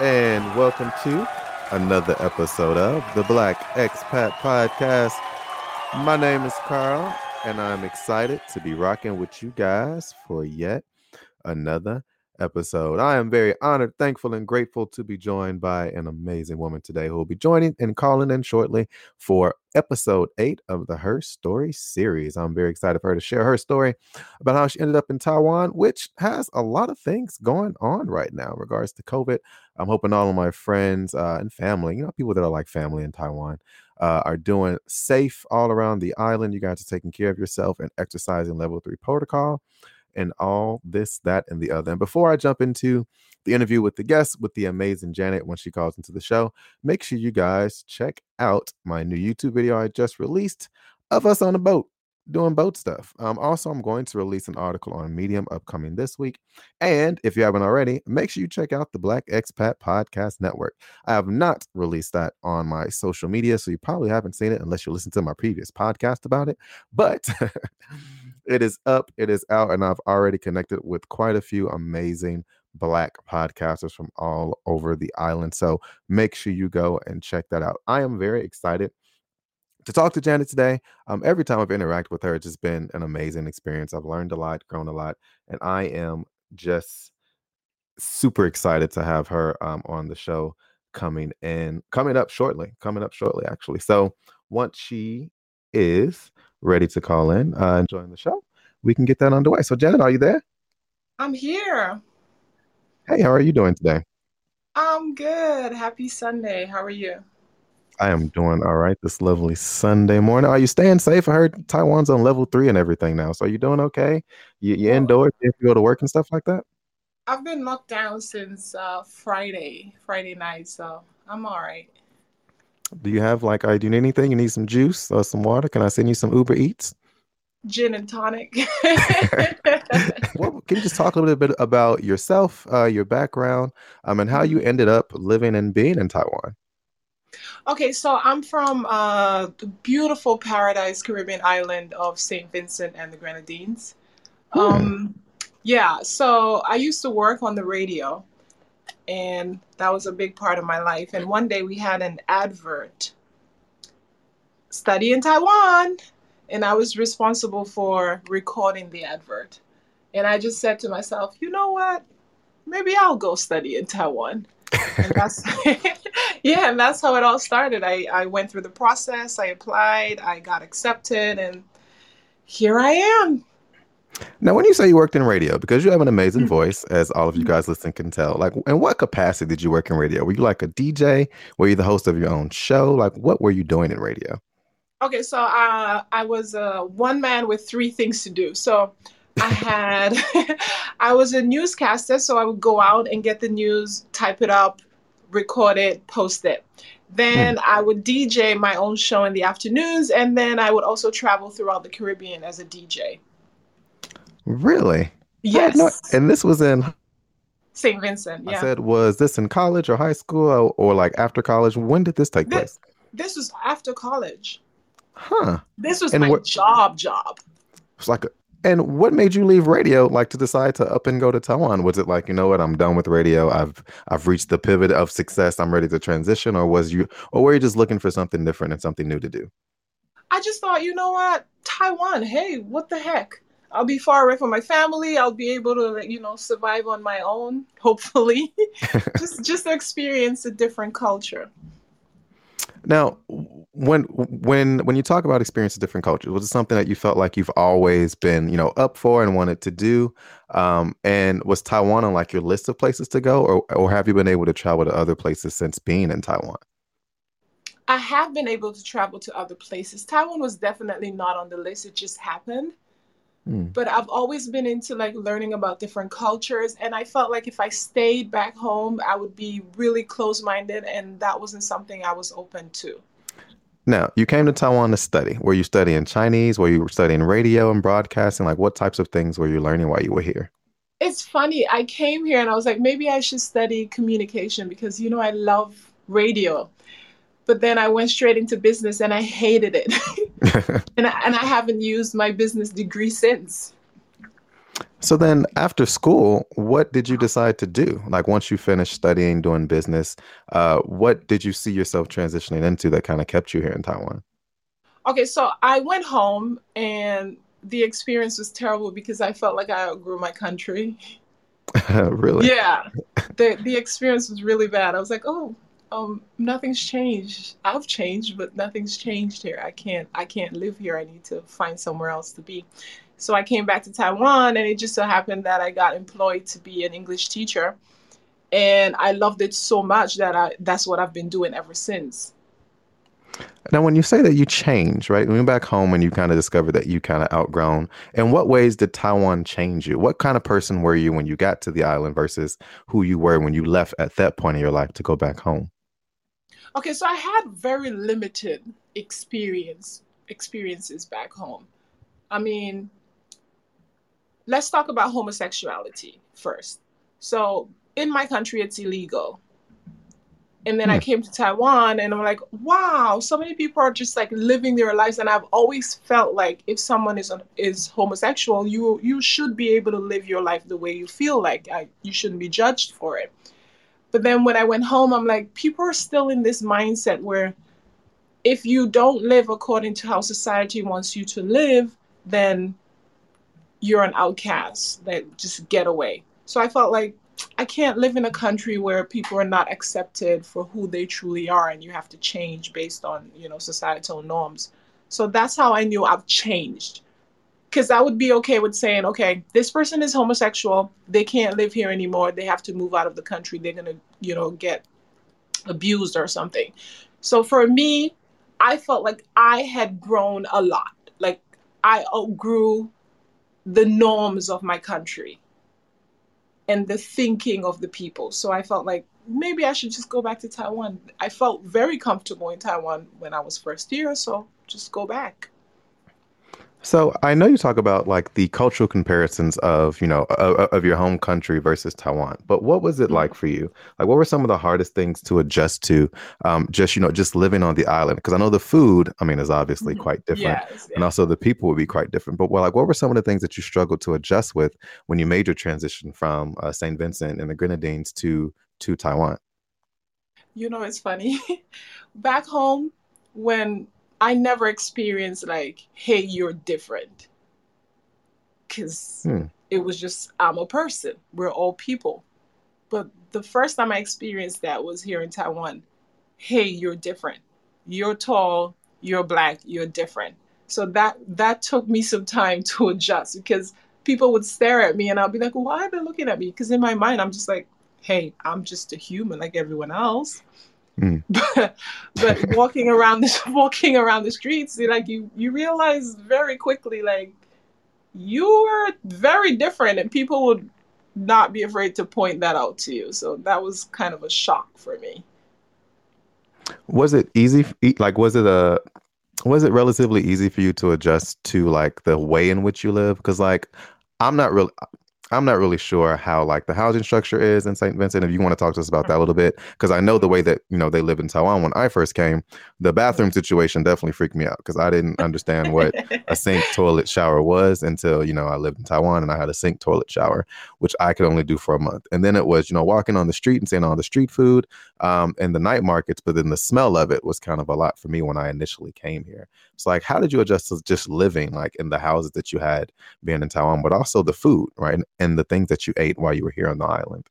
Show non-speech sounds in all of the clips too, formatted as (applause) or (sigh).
and welcome to another episode of the Black Expat Podcast. My name is Carl, and I'm excited to be rocking with you guys for yet another episode. I am very honored, thankful, and grateful to be joined by an amazing woman today who will be joining and calling in shortly for episode eight of the Her Story series. I'm very excited for her to share her story about how she ended up in Taiwan, which has a lot of things going on right now in regards to COVID. I'm hoping all of my friends uh, and family, you know, people that are like family in Taiwan, uh, are doing safe all around the island. You guys are taking care of yourself and exercising level three protocol and all this, that, and the other. And before I jump into the interview with the guest, with the amazing Janet when she calls into the show, make sure you guys check out my new YouTube video I just released of us on a boat doing boat stuff. Um, also, I'm going to release an article on Medium upcoming this week. And if you haven't already, make sure you check out the Black Expat Podcast Network. I have not released that on my social media, so you probably haven't seen it unless you listen to my previous podcast about it. But (laughs) it is up, it is out, and I've already connected with quite a few amazing black podcasters from all over the island. So make sure you go and check that out. I am very excited to talk to Janet today. Um, every time I've interacted with her, it's just been an amazing experience. I've learned a lot, grown a lot, and I am just super excited to have her um, on the show coming in, coming up shortly, coming up shortly, actually. So once she is ready to call in uh, and join the show, we can get that underway. So, Janet, are you there? I'm here. Hey, how are you doing today? I'm good. Happy Sunday. How are you? I am doing all right this lovely Sunday morning. Are you staying safe? I heard Taiwan's on level three and everything now. So are you doing okay? You, you indoors? You have to go to work and stuff like that? I've been locked down since uh, Friday, Friday night. So I'm all right. Do you have like, do you need anything? You need some juice or some water? Can I send you some Uber Eats? Gin and tonic. (laughs) well, can you just talk a little bit about yourself, uh, your background, um, and how you mm-hmm. ended up living and being in Taiwan? Okay, so I'm from uh, the beautiful paradise Caribbean island of St. Vincent and the Grenadines. Hmm. Um, yeah, so I used to work on the radio, and that was a big part of my life. And one day we had an advert study in Taiwan, and I was responsible for recording the advert. And I just said to myself, you know what? Maybe I'll go study in Taiwan. and that's (laughs) yeah, and that's how it all started. I, I went through the process, I applied, I got accepted, and here I am. Now, when you say you worked in radio, because you have an amazing mm-hmm. voice, as all of you guys listening can tell, like, in what capacity did you work in radio? Were you like a DJ? Were you the host of your own show? Like, what were you doing in radio? Okay, so uh, I was a one man with three things to do. So I had, (laughs) (laughs) I was a newscaster, so I would go out and get the news, type it up, record it, post it. Then hmm. I would DJ my own show in the afternoons, and then I would also travel throughout the Caribbean as a DJ. Really? Yes. No, and this was in St. Vincent. Yeah. I said, was this in college or high school or, or like after college? When did this take this, place? This was after college. Huh. This was and my job job. It's like a, and what made you leave radio, like to decide to up and go to Taiwan? Was it like, you know what, I'm done with radio. I've I've reached the pivot of success. I'm ready to transition, or was you, or were you just looking for something different and something new to do? I just thought, you know what, Taiwan. Hey, what the heck? I'll be far away from my family. I'll be able to, you know, survive on my own. (laughs) Hopefully, (laughs) just just experience a different culture. Now, when when when you talk about experience of different cultures, was it something that you felt like you've always been, you know, up for and wanted to do? Um, and was Taiwan on like your list of places to go, or or have you been able to travel to other places since being in Taiwan? I have been able to travel to other places. Taiwan was definitely not on the list; it just happened. Mm. But I've always been into like learning about different cultures. And I felt like if I stayed back home, I would be really close minded. And that wasn't something I was open to. Now, you came to Taiwan to study. Were you studying Chinese? Were you studying radio and broadcasting? Like, what types of things were you learning while you were here? It's funny. I came here and I was like, maybe I should study communication because, you know, I love radio but then I went straight into business and I hated it. (laughs) and, I, and I haven't used my business degree since. So then after school, what did you decide to do? Like once you finished studying, doing business, uh, what did you see yourself transitioning into that kind of kept you here in Taiwan? Okay, so I went home and the experience was terrible because I felt like I outgrew my country. (laughs) really? Yeah. The the experience was really bad. I was like, "Oh, um nothing's changed. I've changed, but nothing's changed here. I can't I can't live here. I need to find somewhere else to be." So I came back to Taiwan and it just so happened that I got employed to be an English teacher. And I loved it so much that I that's what I've been doing ever since. Now, when you say that you change, right? When you're back home and you kind of discovered that you kind of outgrown, in what ways did Taiwan change you? What kind of person were you when you got to the island versus who you were when you left at that point in your life to go back home? Okay, so I had very limited experience experiences back home. I mean, let's talk about homosexuality first. So, in my country, it's illegal and then I Hmm. came to Taiwan and I'm like, wow, so many people are just like living their lives and I've always felt like if someone is is homosexual, you you should be able to live your life the way you feel like. I, you shouldn't be judged for it. But then when I went home, I'm like, people are still in this mindset where if you don't live according to how society wants you to live, then you're an outcast. that just get away. So I felt like I can't live in a country where people are not accepted for who they truly are and you have to change based on, you know, societal norms. So that's how I knew I've changed. Because I would be okay with saying, okay, this person is homosexual. They can't live here anymore. They have to move out of the country. They're going to, you know, get abused or something. So for me, I felt like I had grown a lot. Like I outgrew the norms of my country and the thinking of the people. So I felt like maybe I should just go back to Taiwan. I felt very comfortable in Taiwan when I was first here, so just go back. So I know you talk about like the cultural comparisons of, you know, of, of your home country versus Taiwan, but what was it Mhm. like for you? Like, what were some of the hardest things to adjust to, um, just, you know, just living on the island? Because I know the food, I mean, is obviously Mhm. quite different, Yes, and also the people would be quite different. But well, like, what were some of the things that you struggled to adjust with when you made your transition from uh, St. Vincent and the Grenadines to to Taiwan? You know, it's funny. (laughs) Back home, when I never experienced like, hey, you're different, because Hmm. it was just, I'm a person. We're all people. But the first time I experienced that was here in Taiwan. Hey, you're different. You're tall, you're black, you're different. So that that took me some time (laughs) to adjust because people would stare at me and I'll be like, why are they looking at me? Because in my mind, I'm just like, hey, I'm just a human like everyone else. Mm. (laughs) But but walking around this (laughs) walking around the streets, like you you realize very quickly like you are very different and people would not be afraid to point that out to you. So that was kind of a shock for me. Was it easy? Like, was it a was it relatively easy for you to adjust to like the way in which you live? Because like I'm not really I'm not really sure how like the housing structure is in St. Vincent. If you want to talk to us about that a little bit, because I know the way that you know they live in Taiwan. When I first came, the bathroom situation definitely freaked me out because I didn't understand what a sink, (laughs) toilet, shower was until you know I lived in Taiwan and I had a sink, toilet, shower, which I could only do for a month. And then it was you know walking on the street and seeing all the street food um, and the night markets, but then the smell of it was kind of a lot for me when I initially came here. It's like, how did you adjust to just living like in the houses that you had being in Taiwan, but also the food, right? And the things that you ate while you were here on the island.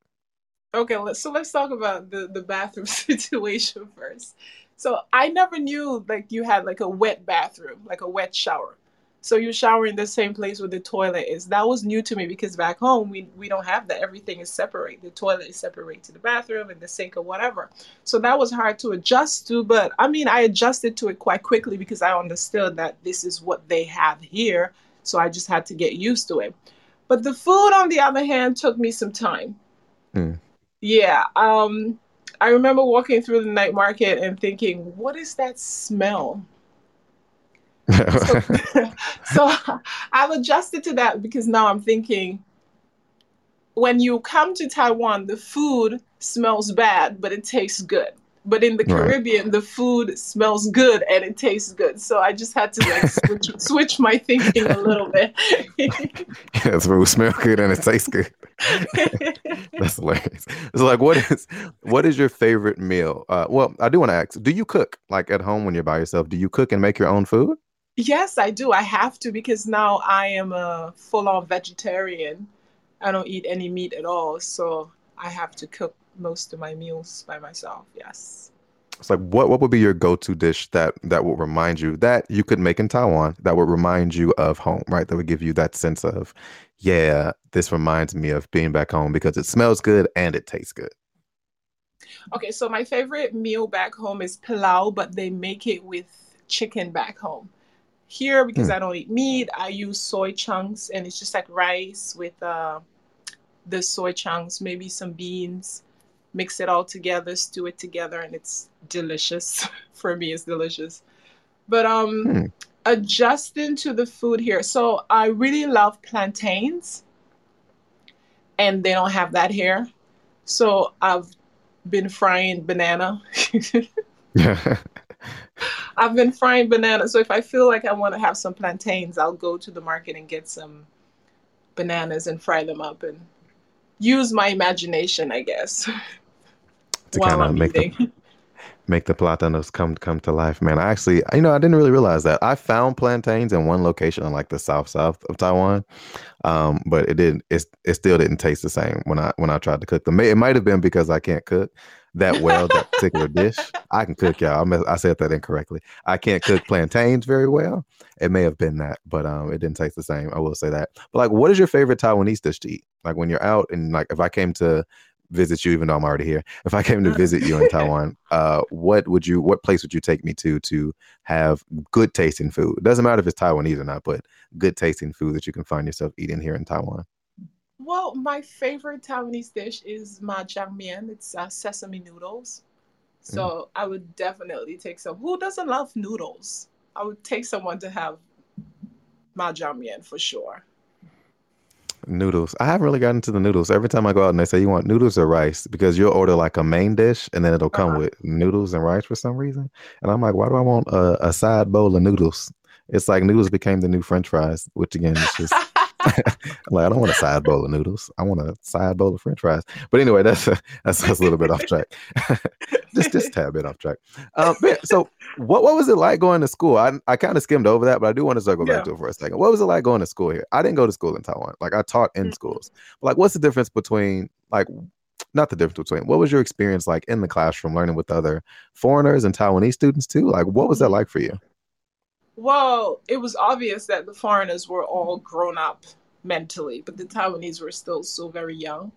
Okay, so let's talk about the the bathroom (laughs) situation first. So I never knew like you had like a wet bathroom, like a wet shower. So you shower in the same place where the toilet is. That was new to me because back home we we don't have that. Everything is separate. The toilet is separate to the bathroom and the sink or whatever. So that was hard to adjust to, but I mean I adjusted to it quite quickly because I understood that this is what they have here. So I just had to get used to it. But the food on the other hand took me some time. Mm. Yeah, um, I remember walking through the night market and thinking, "What is that smell?" So, (laughs) so I've adjusted to that because now I'm thinking, when you come to Taiwan, the food smells bad, but it tastes good. But in the Caribbean, right. the food smells good and it tastes good. So I just had to like switch, (laughs) switch my thinking a little bit. (laughs) yeah, food smell good and it tastes good. (laughs) That's hilarious. It's like what is what is your favorite meal? Uh, well, I do want to ask: Do you cook like at home when you're by yourself? Do you cook and make your own food? Yes, I do. I have to because now I am a full-on vegetarian. I don't eat any meat at all, so I have to cook most of my meals by myself. Yes. It's like what what would be your go-to dish that that would remind you that you could make in Taiwan that would remind you of home, right? That would give you that sense of, yeah, this reminds me of being back home because it smells good and it tastes good. Okay, so my favorite meal back home is pilau, but they make it with chicken back home. Here, because hmm. I don't eat meat, I use soy chunks, and it's just like rice with uh, the soy chunks, maybe some beans, mix it all together, stew it together, and it's delicious. (laughs) For me, it's delicious. But um, hmm. adjusting to the food here, so I really love plantains, and they don't have that here. So I've been frying banana. (laughs) I've been frying banana. So if I feel like I want to have some plantains, I'll go to the market and get some bananas and fry them up and use my imagination, I guess. (laughs) to kind of make the, (laughs) make the platanos come come to life, man. I actually, you know, I didn't really realize that. I found plantains in one location in like the south south of Taiwan, um, but it didn't. It, it still didn't taste the same when I when I tried to cook them. It might have been because I can't cook that well that (laughs) particular dish. I can cook, y'all. I, I said that incorrectly. I can't cook plantains very well. It may have been that, but um, it didn't taste the same. I will say that. But like, what is your favorite Taiwanese dish to eat? Like when you're out and like, if I came to visit you, even though I'm already here. If I came to visit you in (laughs) Taiwan, uh, what would you, what place would you take me to to have good tasting food? It doesn't matter if it's Taiwanese or not, but good tasting food that you can find yourself eating here in Taiwan. Well, my favorite Taiwanese dish is ma jiang mian. It's uh, sesame noodles. So mm. I would definitely take some. Who doesn't love noodles? I would take someone to have ma jiang mian for sure. Noodles. I haven't really gotten into the noodles. Every time I go out and they say you want noodles or rice, because you'll order like a main dish and then it'll come uh-huh. with noodles and rice for some reason. And I'm like, why do I want a, a side bowl of noodles? It's like noodles became the new French fries, which again is just (laughs) like I don't want a side bowl of noodles. I want a side bowl of French fries. But anyway, that's a, (laughs) that's, that's a little bit off track. (laughs) just just a tad bit off track. Um, so what what was it like going to school? I I kind of skimmed over that, but I do want to circle yeah. back to it for a second. What was it like going to school here? I didn't go to school in Taiwan. Like I taught in mm-hmm. schools. Like what's the difference between like not the difference between what was your experience like in the classroom learning with other foreigners and Taiwanese students too? Like what was that mm-hmm. like for you? Well, it was obvious that the foreigners were all grown up mentally, but the Taiwanese were still so very young.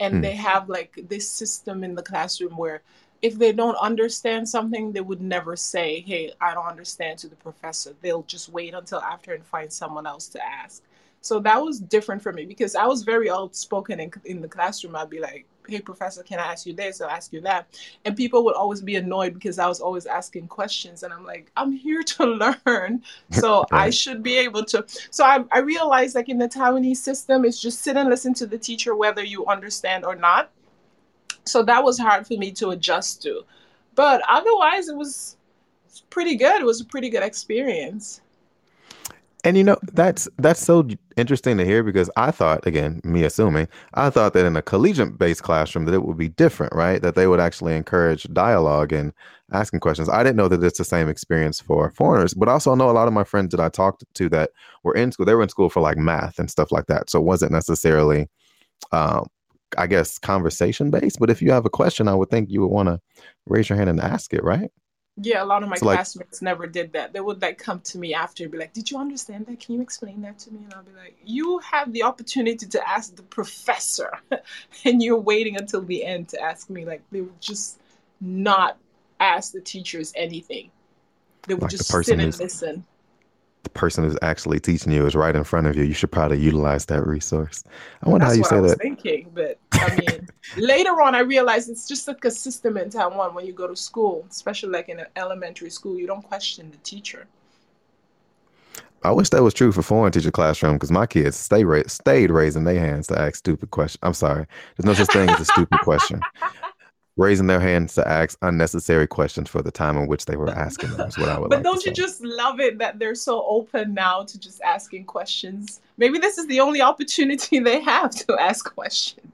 And mm. they have like this system in the classroom where if they don't understand something, they would never say, Hey, I don't understand to the professor. They'll just wait until after and find someone else to ask. So that was different for me because I was very outspoken in, in the classroom. I'd be like, hey professor can i ask you this i'll ask you that? And people would always be annoyed because i was always asking questions and i'm like i'm here to (laughs) learn so (laughs) i should be able to. So I, I realized like in the taiwanese system it's just sit and listen to the teacher whether you understand or not. So that was hard for me to adjust to. But otherwise it was pretty good. It was a pretty good experience and you know, that's that's so interesting to hear because I thought, again, me assuming, I thought that in a collegiate based classroom that it would be different, right? That they would actually encourage dialogue and asking questions. I didn't know that it's the same experience for foreigners, but also I know a lot of my friends that I talked to that were in school, they were in school for like math and stuff like that. So it wasn't necessarily um, I guess conversation based, but if you have a question, I would think you would want to raise your hand and ask it, right? Yeah, a lot of my so classmates like, never did that. They would like come to me after and be like, Did you understand that? Can you explain that to me? And I'll be like, You have the opportunity to ask the professor (laughs) and you're waiting until the end to ask me. Like they would just not ask the teachers anything. They would like just sit and listen the person who's actually teaching you is right in front of you. You should probably utilize that resource. I wonder how you say I was that. Thinking, but I mean, later on, I realized it's just like a system in Taiwan when you go to school, especially like in an elementary school, you don't question the teacher. I wish that was true for foreign teacher classroom because my kids stay ra- stayed raising their hands to ask stupid questions. I'm sorry, there's no such thing as a stupid question. (laughs) raising their hands to ask unnecessary questions for the time in which they were asking them is what I would but like don't you just love it that they're so open now to just asking questions? Maybe this is the only opportunity (laughs) they have to ask questions.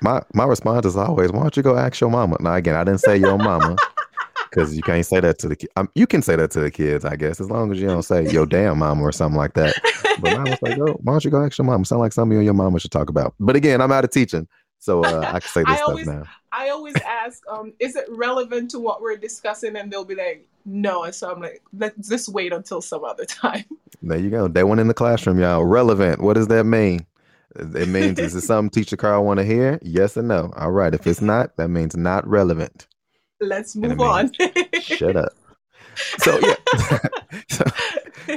My my response is always, why don't you go ask your mama? Now again, I didn't say your mama (laughs) because you can't say that to the ki- um, you can say that to the kids, I guess, as long as you don't say your damn mama or something like that. But mine was like, oh, why don't you go ask your mama? Sound like something you and your mama should talk about. But again, I'm out of teaching, so uh, I can say (laughs) this I stuff always- now. I always ask, um, is it relevant to what we're discussing? And they'll be like, no. And so I'm like, let's just wait until some other (laughs) time. There you go. Day one in the classroom, y'all. Relevant. What does that mean? It means is it something teacher Carl want to hear? Yes or no? All right. If it's not, that means not relevant. Let's move on. Shut up. So yeah. (laughs) (laughs) so,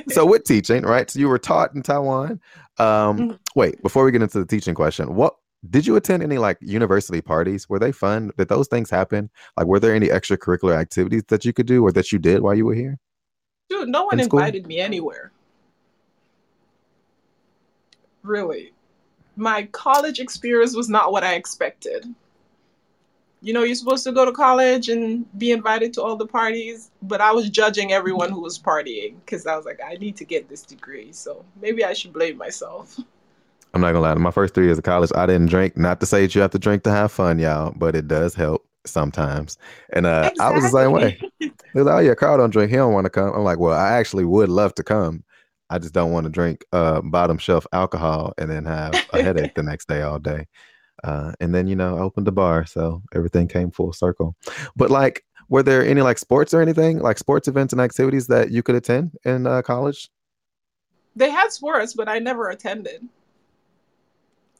so with teaching, right? So you were taught in Taiwan. Um, Mhm. wait, before we get into the teaching question, what did you attend any like university parties? Were they fun? Did those things happen? Like were there any extracurricular activities that you could do or that you did while you were here? Dude, no one In invited me anywhere. Really. My college experience was not what I expected. You know, you're supposed to go to college and be invited to all the parties, but I was judging everyone who was partying because I was like, I need to get this degree. So maybe I should blame myself. I'm not gonna lie. My first three years of college, I didn't drink. Not to say that you have to drink to have fun, y'all, but it does help sometimes. And uh, I was the same way. Exactly. They was like, oh yeah, Carl don't drink. He don't want to come. I'm like, well, I actually would love to come. I just don't want to drink uh, bottom shelf alcohol and then have a headache the next day all day. Uh, and then you know, I opened the bar, so everything came full circle. But like, were there any like sports or anything like sports events and activities that you could attend in uh, college? They had sports, but I never attended.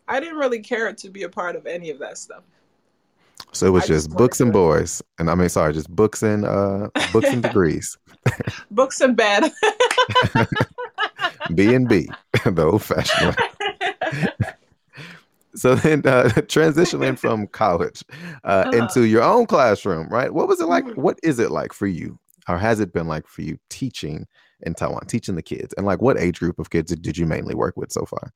I didn't really care to be a part of any of that stuff. So it was I just just books and boys, and I mean, sorry, just books and uh, books and (laughs) degrees. (laughs) Books and bed. (laughs) B and B, (laughs) the old fashioned way. So then, uh, transitioning from college uh, Uh-huh. into your own classroom, right? What was it like? Mhm. What is it like for you, or has it been like for you teaching in Taiwan, teaching the kids, and like what age group of kids did you mainly work with so far?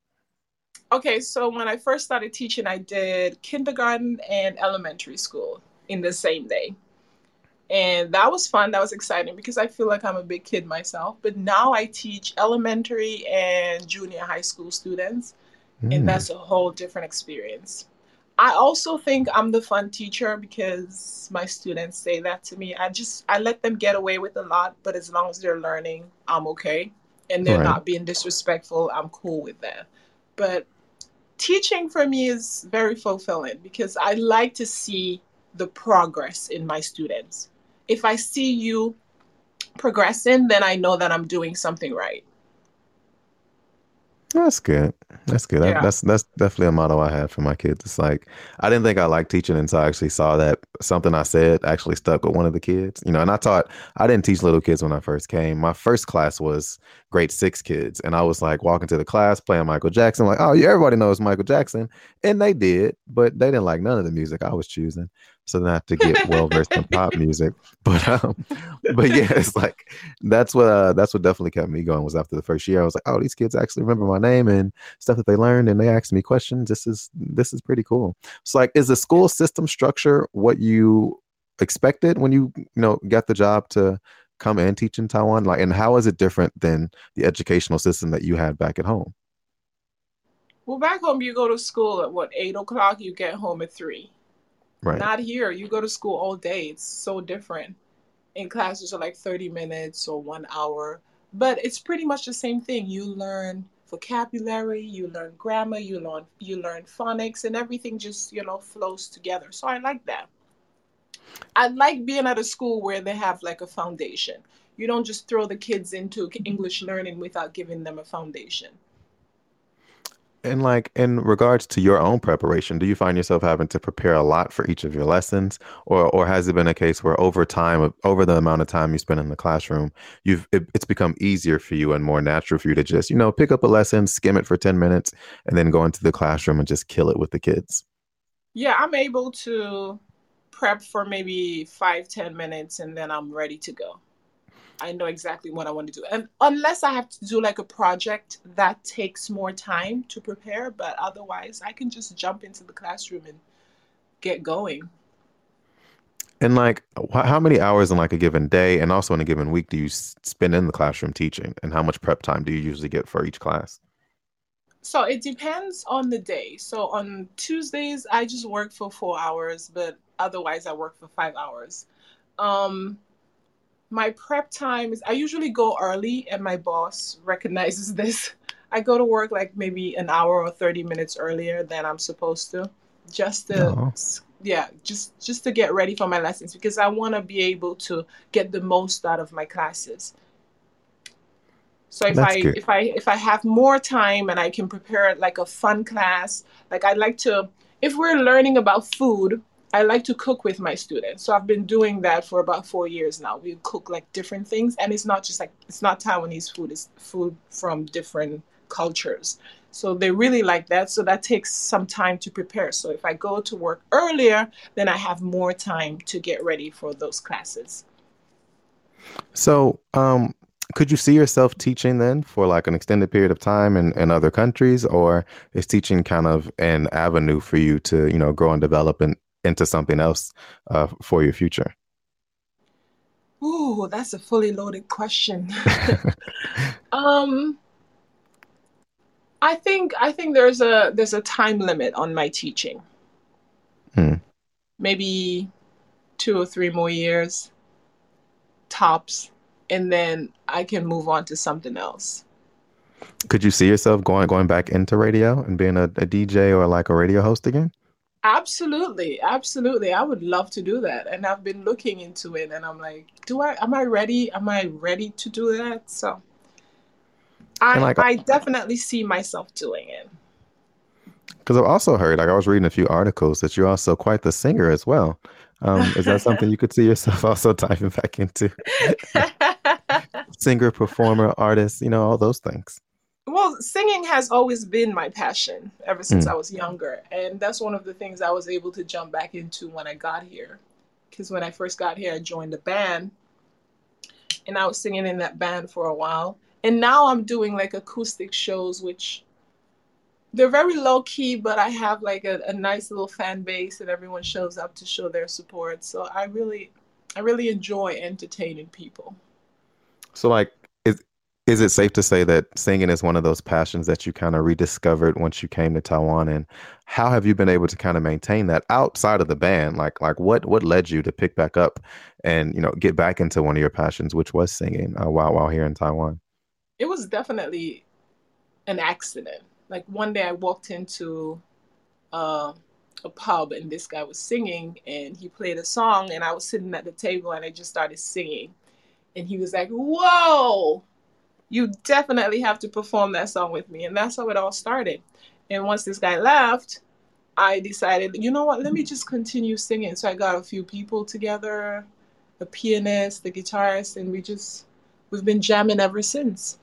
Okay, so when I first started teaching, I did kindergarten and elementary school in the same day. And that was fun. That was exciting because I feel like I'm a big kid myself. But now I teach elementary and junior high school students, Mm, and that's a whole different experience. I also think I'm the fun teacher because my students say that to me. I just I let them get away with a lot, but as long as they're learning, I'm okay. And they're Right. not being disrespectful, I'm cool with that. But teaching for me is very fulfilling because I like to see the progress in my students. If I see you progressing, then I know that I'm doing something right. That's good. That's good. Yeah. that's that's definitely a motto I have for my kids. It's like I didn't think I liked teaching until I actually saw that something I said actually stuck with one of the kids. You know, and I taught I didn't teach little kids when I first came. My first class was grade six kids, and I was like walking to the class playing Michael Jackson, like, oh yeah, everybody knows Michael Jackson, and they did, but they didn't like none of the music I was choosing. So have to get well versed in pop music. But um, but yeah, (laughs) it's like that's what uh, that's what definitely kept me going was after the first year. I was like, oh, these kids actually remember my name and stuff that they learned, and they asked me questions. This is this is pretty cool. So like, is the school system structure what you expected when you you know got the job to come and teach in Taiwan? Like, and how is it different than the educational system that you had back at home? Well, back home, you go to school at what, eight o'clock? You get home at three. Right. Not here. You go to school all day. It's so different. In classes are like 30 minutes or one hour. But it's pretty much the same thing. You learn vocabulary, you learn grammar, you learn you learn phonics, and everything just, you know, flows together. So I like that. I like being at a school where they have like a foundation. You don't just throw the kids into English learning without giving them a foundation. And like in regards to your own preparation, do you find yourself having to prepare a lot for each of your lessons, or or has it been a case where over time, over the amount of time you spend in the classroom, you've it, it's become easier for you and more natural for you to just you know pick up a lesson, skim it for ten minutes, and then go into the classroom and just kill it with the kids? Yeah, I'm able to prep for maybe five, ten minutes and then I'm ready to go. I know exactly what I want to do. And unless I have to do like a project that takes more time to prepare, but otherwise I can just jump into the classroom and get going. And like, how many hours in like a given day, and also in a given week, do you spend in the classroom teaching, and how much prep time do you usually get for each class? So it depends on the day. So on Tuesdays, I just work for four hours, but otherwise, I work for five hours. Um, my prep time is I usually go early, and my boss recognizes this. (laughs) I go to work like maybe an hour or 30 minutes earlier than I'm supposed to, just to, No, yeah, just just to get ready for my lessons because I want to be able to get the most out of my classes. So if that's I good. if I if I have more time and I can prepare like a fun class, like I'd like to if we're learning about food, I like to cook with my students. So I've been doing that for about four years now. We cook like different things and it's not just like it's not Taiwanese food, it's food from different cultures. So they really like that. So that takes some time to prepare. So if I go to work earlier, then I have more time to get ready for those classes. So, um, could you see yourself teaching then for like an extended period of time in, in other countries, or is teaching kind of an avenue for you to, you know, grow and develop in, into something else uh, for your future? Ooh, that's a fully loaded question. (laughs) (laughs) um, I think I think there's a there's a time limit on my teaching. Hmm. Maybe two or three more years tops, and then I can move on to something else. Could you see yourself going going back into radio and being a, a DJ or like a radio host again? Absolutely, absolutely. I would love to do that. And I've been looking into it and I'm like, do I am I ready? Am I ready to do that? So I like, I definitely see myself doing it. because I've also heard, like, I was reading a few articles that you're also quite the singer as well. Um, is that something you could see yourself (laughs) also diving back into? (laughs) Singer, performer, artist, you know, all those things. Well, singing has always been my passion ever since Mm, I was younger. And that's one of the things I was able to jump back into when I got here. Because when I first got here, I joined a band and I was singing in that band for a while. And now I'm doing like acoustic shows, which they're very low key, but I have like a, a nice little fan base and everyone shows up to show their support. So I really, I really enjoy entertaining people. So, like, is it safe to say that singing is one of those passions that you kind of rediscovered once you came to Taiwan? And how have you been able to kind of maintain that outside of the band? Like, like what what led you to pick back up and you know get back into one of your passions, which was singing, uh, while while here in Taiwan? It was definitely an accident. Like one day I walked into uh, a pub and this guy was singing and he played a song and I was sitting at the table and I just started singing and he was like, "Whoa, you definitely have to perform that song with me." And that's how it all started. And once this guy left, I decided, you know what, let me just continue singing. So I got a few people together, a pianist, the guitarist, and we just we've been jamming ever since.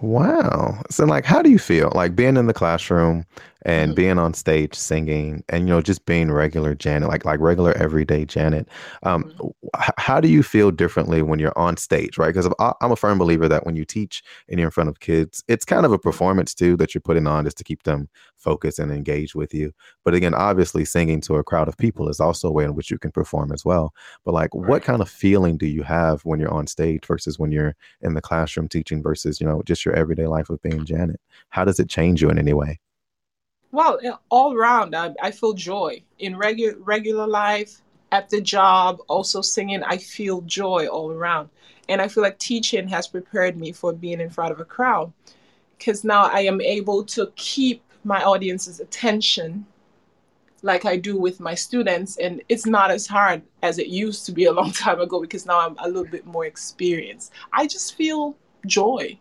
Wow. So like how do you feel like being in the classroom and being on stage singing and you know just being regular Janet like like regular everyday Janet um Mhm. h- how do you feel differently when you're on stage right because I'm a firm believer that when you teach and you're in front of kids it's kind of a performance too that you're putting on just to keep them focused and engaged with you but again obviously singing to a crowd of people is also a way in which you can perform as well but like what kind of feeling do you have when you're on stage versus when you're in the classroom teaching versus you know just your everyday life of being Janet. How does it change you in any way? Well, all around, I, I feel joy in regular regular life, at the job, also singing. I feel joy all around, and I feel like teaching has prepared me for being in front of a crowd because now I am able to keep my audience's attention like I do with my students, and it's not as hard as it used to be a long (laughs) time ago because now I'm a little bit more experienced. I just feel joy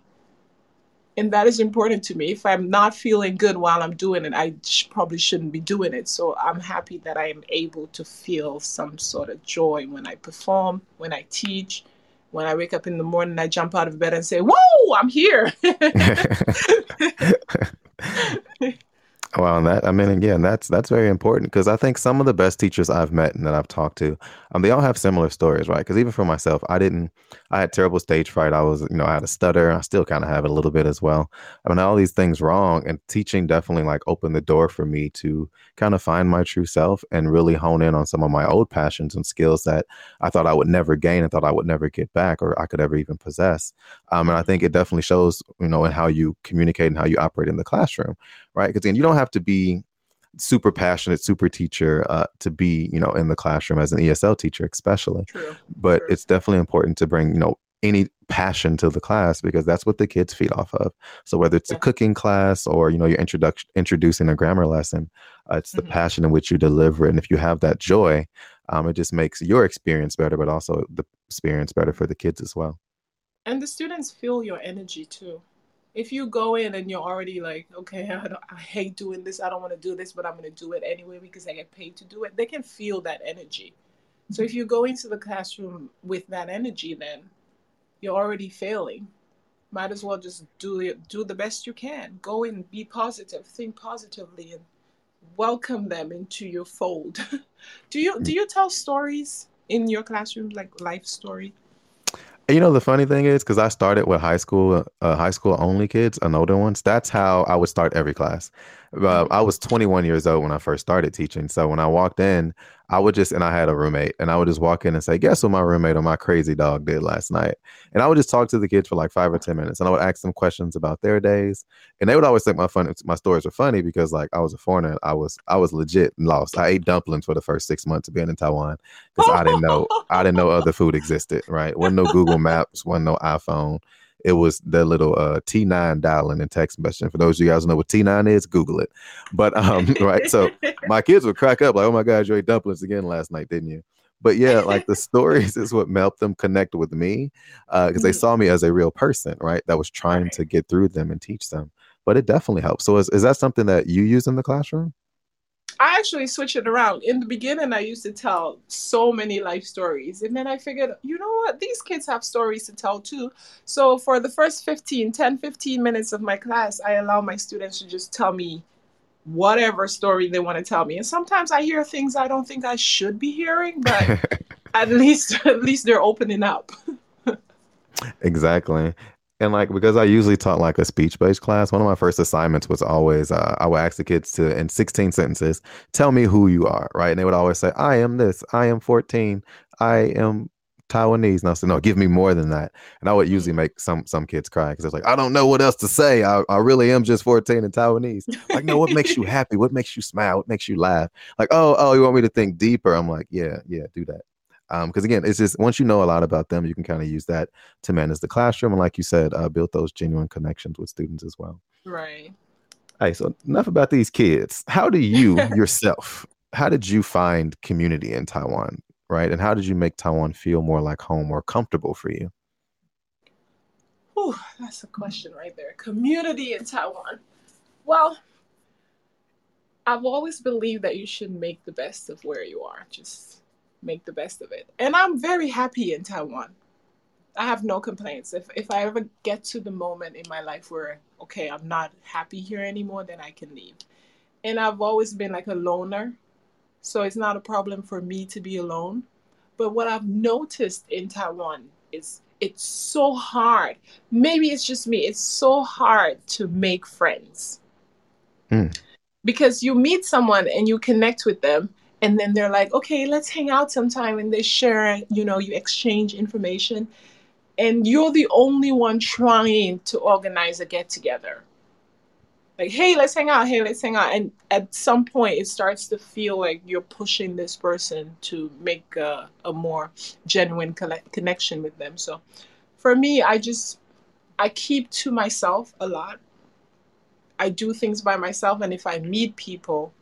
and that is important to me. If I'm not feeling good while I'm doing it, I sh- probably shouldn't be doing it. So I'm happy that I am able to feel some sort of joy when I perform, when I teach, when I wake up in the morning, I jump out of bed and say, "Whoa, I'm here!" (laughs) (laughs) (laughs) Well, and that I mean, again, that's that's very important because I think some of the best teachers I've met and that I've talked to, um, they all have similar stories, right? Because even for myself, I didn't, I had terrible stage fright. I was, you know, I had a stutter. I still kind of have it a little bit as well. I mean, all these things wrong, and teaching definitely like opened the door for me to kind of find my true self and really hone in on some of my old passions and skills that I thought I would never gain and thought I would never get back or I could ever even possess. Um, and I think it definitely shows, you know, in how you communicate and how you operate in the classroom right? Because again, you don't have to be super passionate, super teacher uh, to be, you know, in the classroom as an ESL teacher, especially. True. But True. it's definitely important to bring, you know, any passion to the class because that's what the kids feed off of. So whether it's Yeah. a cooking class or you know you're introduction introducing a grammar lesson, uh, it's the Mhm. passion in which you deliver, it. and if you have that joy, um, it just makes your experience better, but also the experience better for the kids as well. And the students feel your energy too. If you go in and you're already like, okay, I, I hate doing this, I don't want to do this, but I'm going to do it anyway because I get paid to do it, they can feel that energy. So if you go into the classroom with that energy, then you're already failing. Might as well just do do the best you can. Go in, be positive, think positively, and welcome them into your fold. (laughs) do you do you tell stories in your classroom, like life story? You know, the funny thing is, because I started with high school, uh, high school only kids and older ones. That's how I would start every class. Uh. I was 21 years old when I first started teaching. So when I walked in, I would just, and I had a roommate, and I would just walk in and say, Guess what my roommate or my crazy dog did last night? And I would just talk to the kids for like five or 10 minutes. And I would ask them questions about their days. And they would always think my fun, my stories were funny because like I was a foreigner. I was, I was legit lost. I ate dumplings for the first six months of being in Taiwan because I didn't know I didn't know other food existed. Right? wasn't no Google (laughs) Maps, wasn't no iPhone. It was the little uh, T9 dialing and text messaging. For those of you guys who know what T9 is, Google it. But um, (laughs) right, so my (laughs) kids would crack up like, "Oh my God, you ate dumplings again last night, didn't you?" But yeah, like the stories (laughs) is what helped them connect with me because they Mhm. saw me as a real person, right? That was trying Right. to get through them and teach them. But it definitely helps. So is, is that something that you use in the classroom? I actually switch it around. In the beginning, I used to tell so many life stories. And then I figured, you know what? These kids have stories to tell too. So for the first 15, 10, 15 minutes of my class, I allow my students to just tell me whatever story they want to tell me. And sometimes I hear things I don't think I should be hearing, but (laughs) at least at least they're opening up. (laughs) Exactly. And like because I usually taught like a speech-based class, one of my first assignments was always uh, I would ask the kids to in 16 sentences, tell me who you are, right? And they would always say, I am this, I am 14, I am Taiwanese. And I said, no, give me more than that. And I would usually make some some kids cry because it's like, I don't know what else to say. I, I really am just 14 and Taiwanese. Like, no, what makes you (laughs) happy? What makes you smile? What makes you laugh? Like, oh, oh, you want me to think deeper? I'm like, yeah, yeah, do that. Um, because again, it's just once you know a lot about them, you can kind of use that to manage the classroom and, like you said, uh, build those genuine connections with students as well. Right. all right so enough about these kids. How do you (laughs) yourself? How did you find community in Taiwan, right? And how did you make Taiwan feel more like home or comfortable for you? Whew, that's a question right there. Community in Taiwan. Well, I've always believed that you should make the best of where you are. Just make the best of it. And I'm very happy in Taiwan. I have no complaints. If if I ever get to the moment in my life where okay, I'm not happy here anymore, then I can leave. And I've always been like a loner, so it's not a problem for me to be alone. But what I've noticed in Taiwan is it's so hard. Maybe it's just me. It's so hard to make friends Mm. because you meet someone and you connect with them and then they're like okay let's hang out sometime and they share you know you exchange information and you're the only one trying to organize a get together. Like hey let's hang out hey let's hang out and at some point it starts to feel like you're pushing this person to make a, a more genuine connection with them. So for me i just i keep to myself a lot. I do things by myself and if i meet people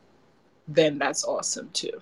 then that's awesome too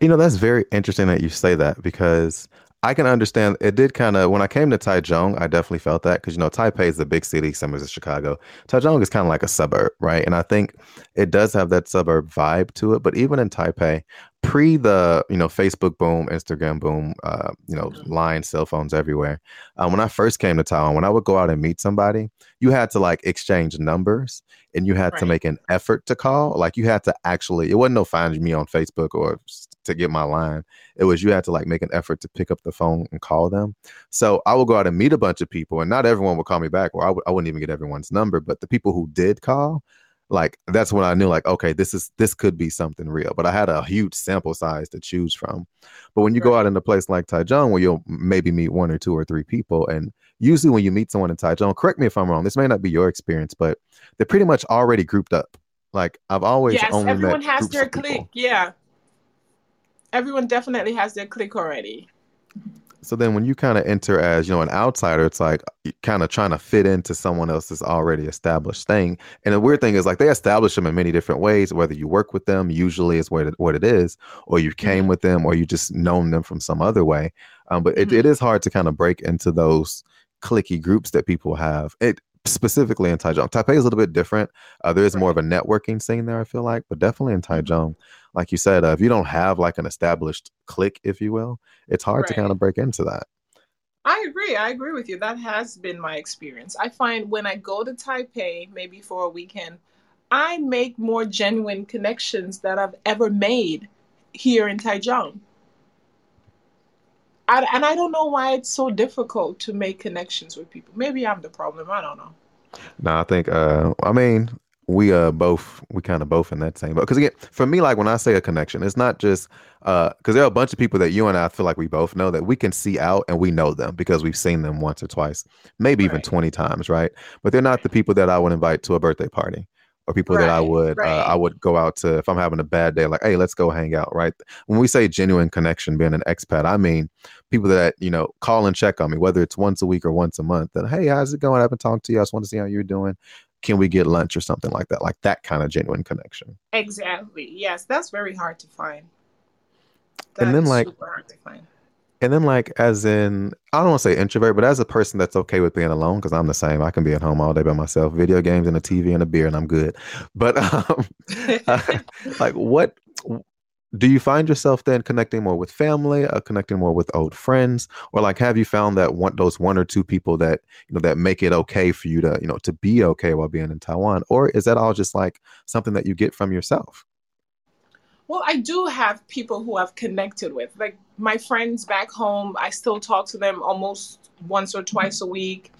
You know, that's very interesting that you say that because I can understand. It did kind of when I came to Taichung, I definitely felt that because you know Taipei is a big city, same as Chicago. Taichung is kind of like a suburb, right? And I think it does have that suburb vibe to it. But even in Taipei, pre the you know Facebook boom, Instagram boom, uh, you know line cell phones everywhere. Um, when I first came to Taiwan, when I would go out and meet somebody, you had to like exchange numbers and you had right. to make an effort to call. Like you had to actually, it wasn't no find me on Facebook or to get my line. It was you had to like make an effort to pick up the phone and call them. So I would go out and meet a bunch of people, and not everyone would call me back, or I w- I wouldn't even get everyone's number. But the people who did call, like that's when I knew like okay this is this could be something real but I had a huge sample size to choose from but when you right. go out in a place like Taichung where you'll maybe meet one or two or three people and usually when you meet someone in Taichung correct me if I'm wrong this may not be your experience but they're pretty much already grouped up like I've always yes only everyone has their clique yeah everyone definitely has their clique already. So then when you kind of enter as, you know, an outsider, it's like kind of trying to fit into someone else's already established thing. And the weird thing is like they establish them in many different ways, whether you work with them, usually is what it, what it is, or you came mm-hmm. with them, or you just known them from some other way. Um, but mm-hmm. it, it is hard to kind of break into those clicky groups that people have. It specifically in Taichung. Taipei is a little bit different. Uh, there is more of a networking scene there, I feel like, but definitely in mm-hmm. Taichung, like you said, uh, if you don't have like an established clique, if you will, it's hard right. to kind of break into that. I agree. I agree with you. That has been my experience. I find when I go to Taipei, maybe for a weekend, I make more genuine connections that I've ever made here in Taichung. I, and I don't know why it's so difficult to make connections with people. Maybe I'm the problem. I don't know. No, I think. Uh, I mean, we uh both we kind of both in that same but because again for me like when i say a connection it's not just uh because there are a bunch of people that you and i feel like we both know that we can see out and we know them because we've seen them once or twice maybe right. even 20 times right but they're not the people that i would invite to a birthday party or people right, that I would right. uh, I would go out to if I'm having a bad day, like, hey, let's go hang out, right? When we say genuine connection, being an expat, I mean people that you know call and check on me, whether it's once a week or once a month. That hey, how's it going? I haven't talked to you. I just want to see how you're doing. Can we get lunch or something like that? Like that kind of genuine connection. Exactly. Yes, that's very hard to find. That and then like hard to find and then like as in I don't want to say introvert, but as a person that's okay with being alone, because I'm the same. I can be at home all day by myself, video games and a TV and a beer, and I'm good. But um, (laughs) uh, like, what do you find yourself then connecting more with family, or connecting more with old friends, or like have you found that one those one or two people that you know that make it okay for you to you know to be okay while being in Taiwan, or is that all just like something that you get from yourself? Well, I do have people who I've connected with. Like my friends back home, I still talk to them almost once or twice a week.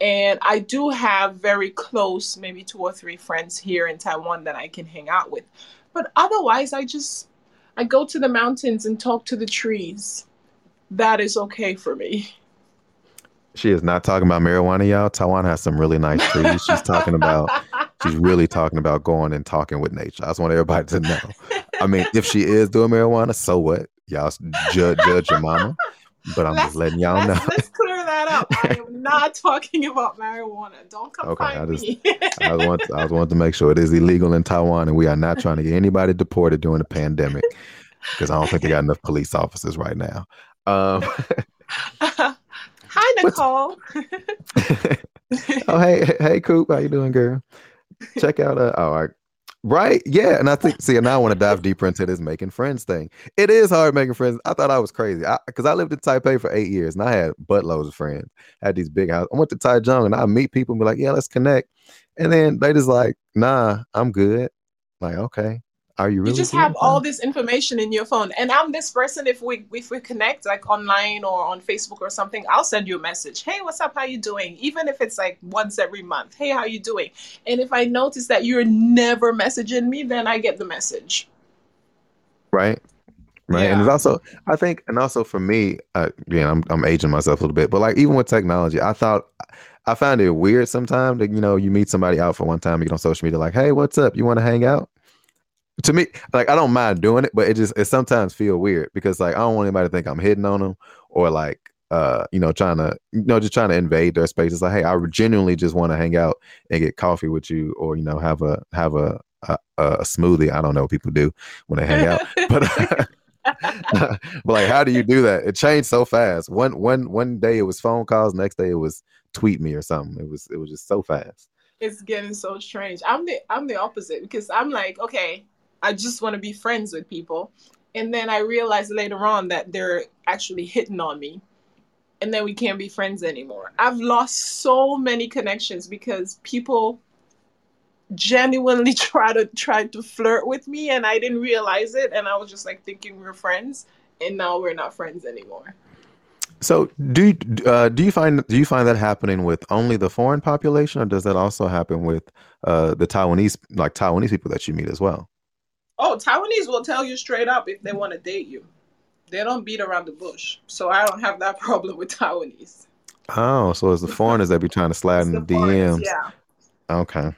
And I do have very close, maybe two or three friends here in Taiwan that I can hang out with. But otherwise, I just I go to the mountains and talk to the trees. That is okay for me. She is not talking about marijuana, y'all. Taiwan has some really nice trees. She's talking about she's really talking about going and talking with nature. I just want everybody to know. I mean, if she is doing marijuana, so what? Y'all judge judge your mama. But I'm let's, just letting y'all let's, know. Let's up. I am (laughs) not talking about marijuana. Don't come okay, find I just, me. I was want I was wanting to make sure it is illegal in Taiwan, and we are not trying to get anybody deported during the pandemic (laughs) because I don't think they got enough police officers right now. Um, uh, (laughs) hi, Nicole. oh, hey, hey, Coop, how you doing, girl? Check out uh, oh, right. Yeah. And I think, see, now I want to dive (laughs) deeper into this making friends thing. It is hard making friends. I thought I was crazy because I, I, lived in Taipei for eight years and I had buttloads of friends. I had these big houses. I went to Taichung and I meet people and be like, yeah, let's connect. And then they just like, nah, I'm good. Like, okay. Are you really? You just have all this information in your phone. And I'm this person. If we if we connect like online or on Facebook or something, I'll send you a message. Hey, what's up? How you doing? Even if it's like once every month. Hey, how you doing? And if I notice that you're never messaging me, then I get the message. Right. Right. Yeah. And it's also, I think, and also for me, uh, yeah, I'm I'm aging myself a little bit, but like even with technology, I thought I find it weird sometimes that you know you meet somebody out for one time, you get on social media like, hey, what's up? You want to hang out? To me, like I don't mind doing it, but it just it sometimes feel weird because like I don't want anybody to think I'm hitting on them or like uh you know trying to you know just trying to invade their space. It's like hey, I genuinely just want to hang out and get coffee with you or you know have a have a a, a smoothie. I don't know what people do when they hang out, (laughs) but (laughs) but like, how do you do that? It changed so fast. One one one day it was phone calls, next day it was tweet me or something. It was it was just so fast. It's getting so strange. I'm the I'm the opposite because I'm like, okay, I just want to be friends with people. And then I realized later on that they're actually hitting on me. And then we can't be friends anymore. I've lost so many connections because people genuinely (laughs) try to try to flirt with me and I didn't realize it and I was just like thinking we are friends and now we're not friends anymore. So do uh, do you find do you find that happening with only the foreign population or does that also happen with uh, the Taiwanese like Taiwanese people that you meet as well? Oh, Taiwanese will tell you straight up if they want to date you. They don't beat around the bush. So I don't have that (laughs) problem with Taiwanese. Oh, so it's the foreigners that be trying to slide in the, (laughs) the DMs. Yeah. Okay.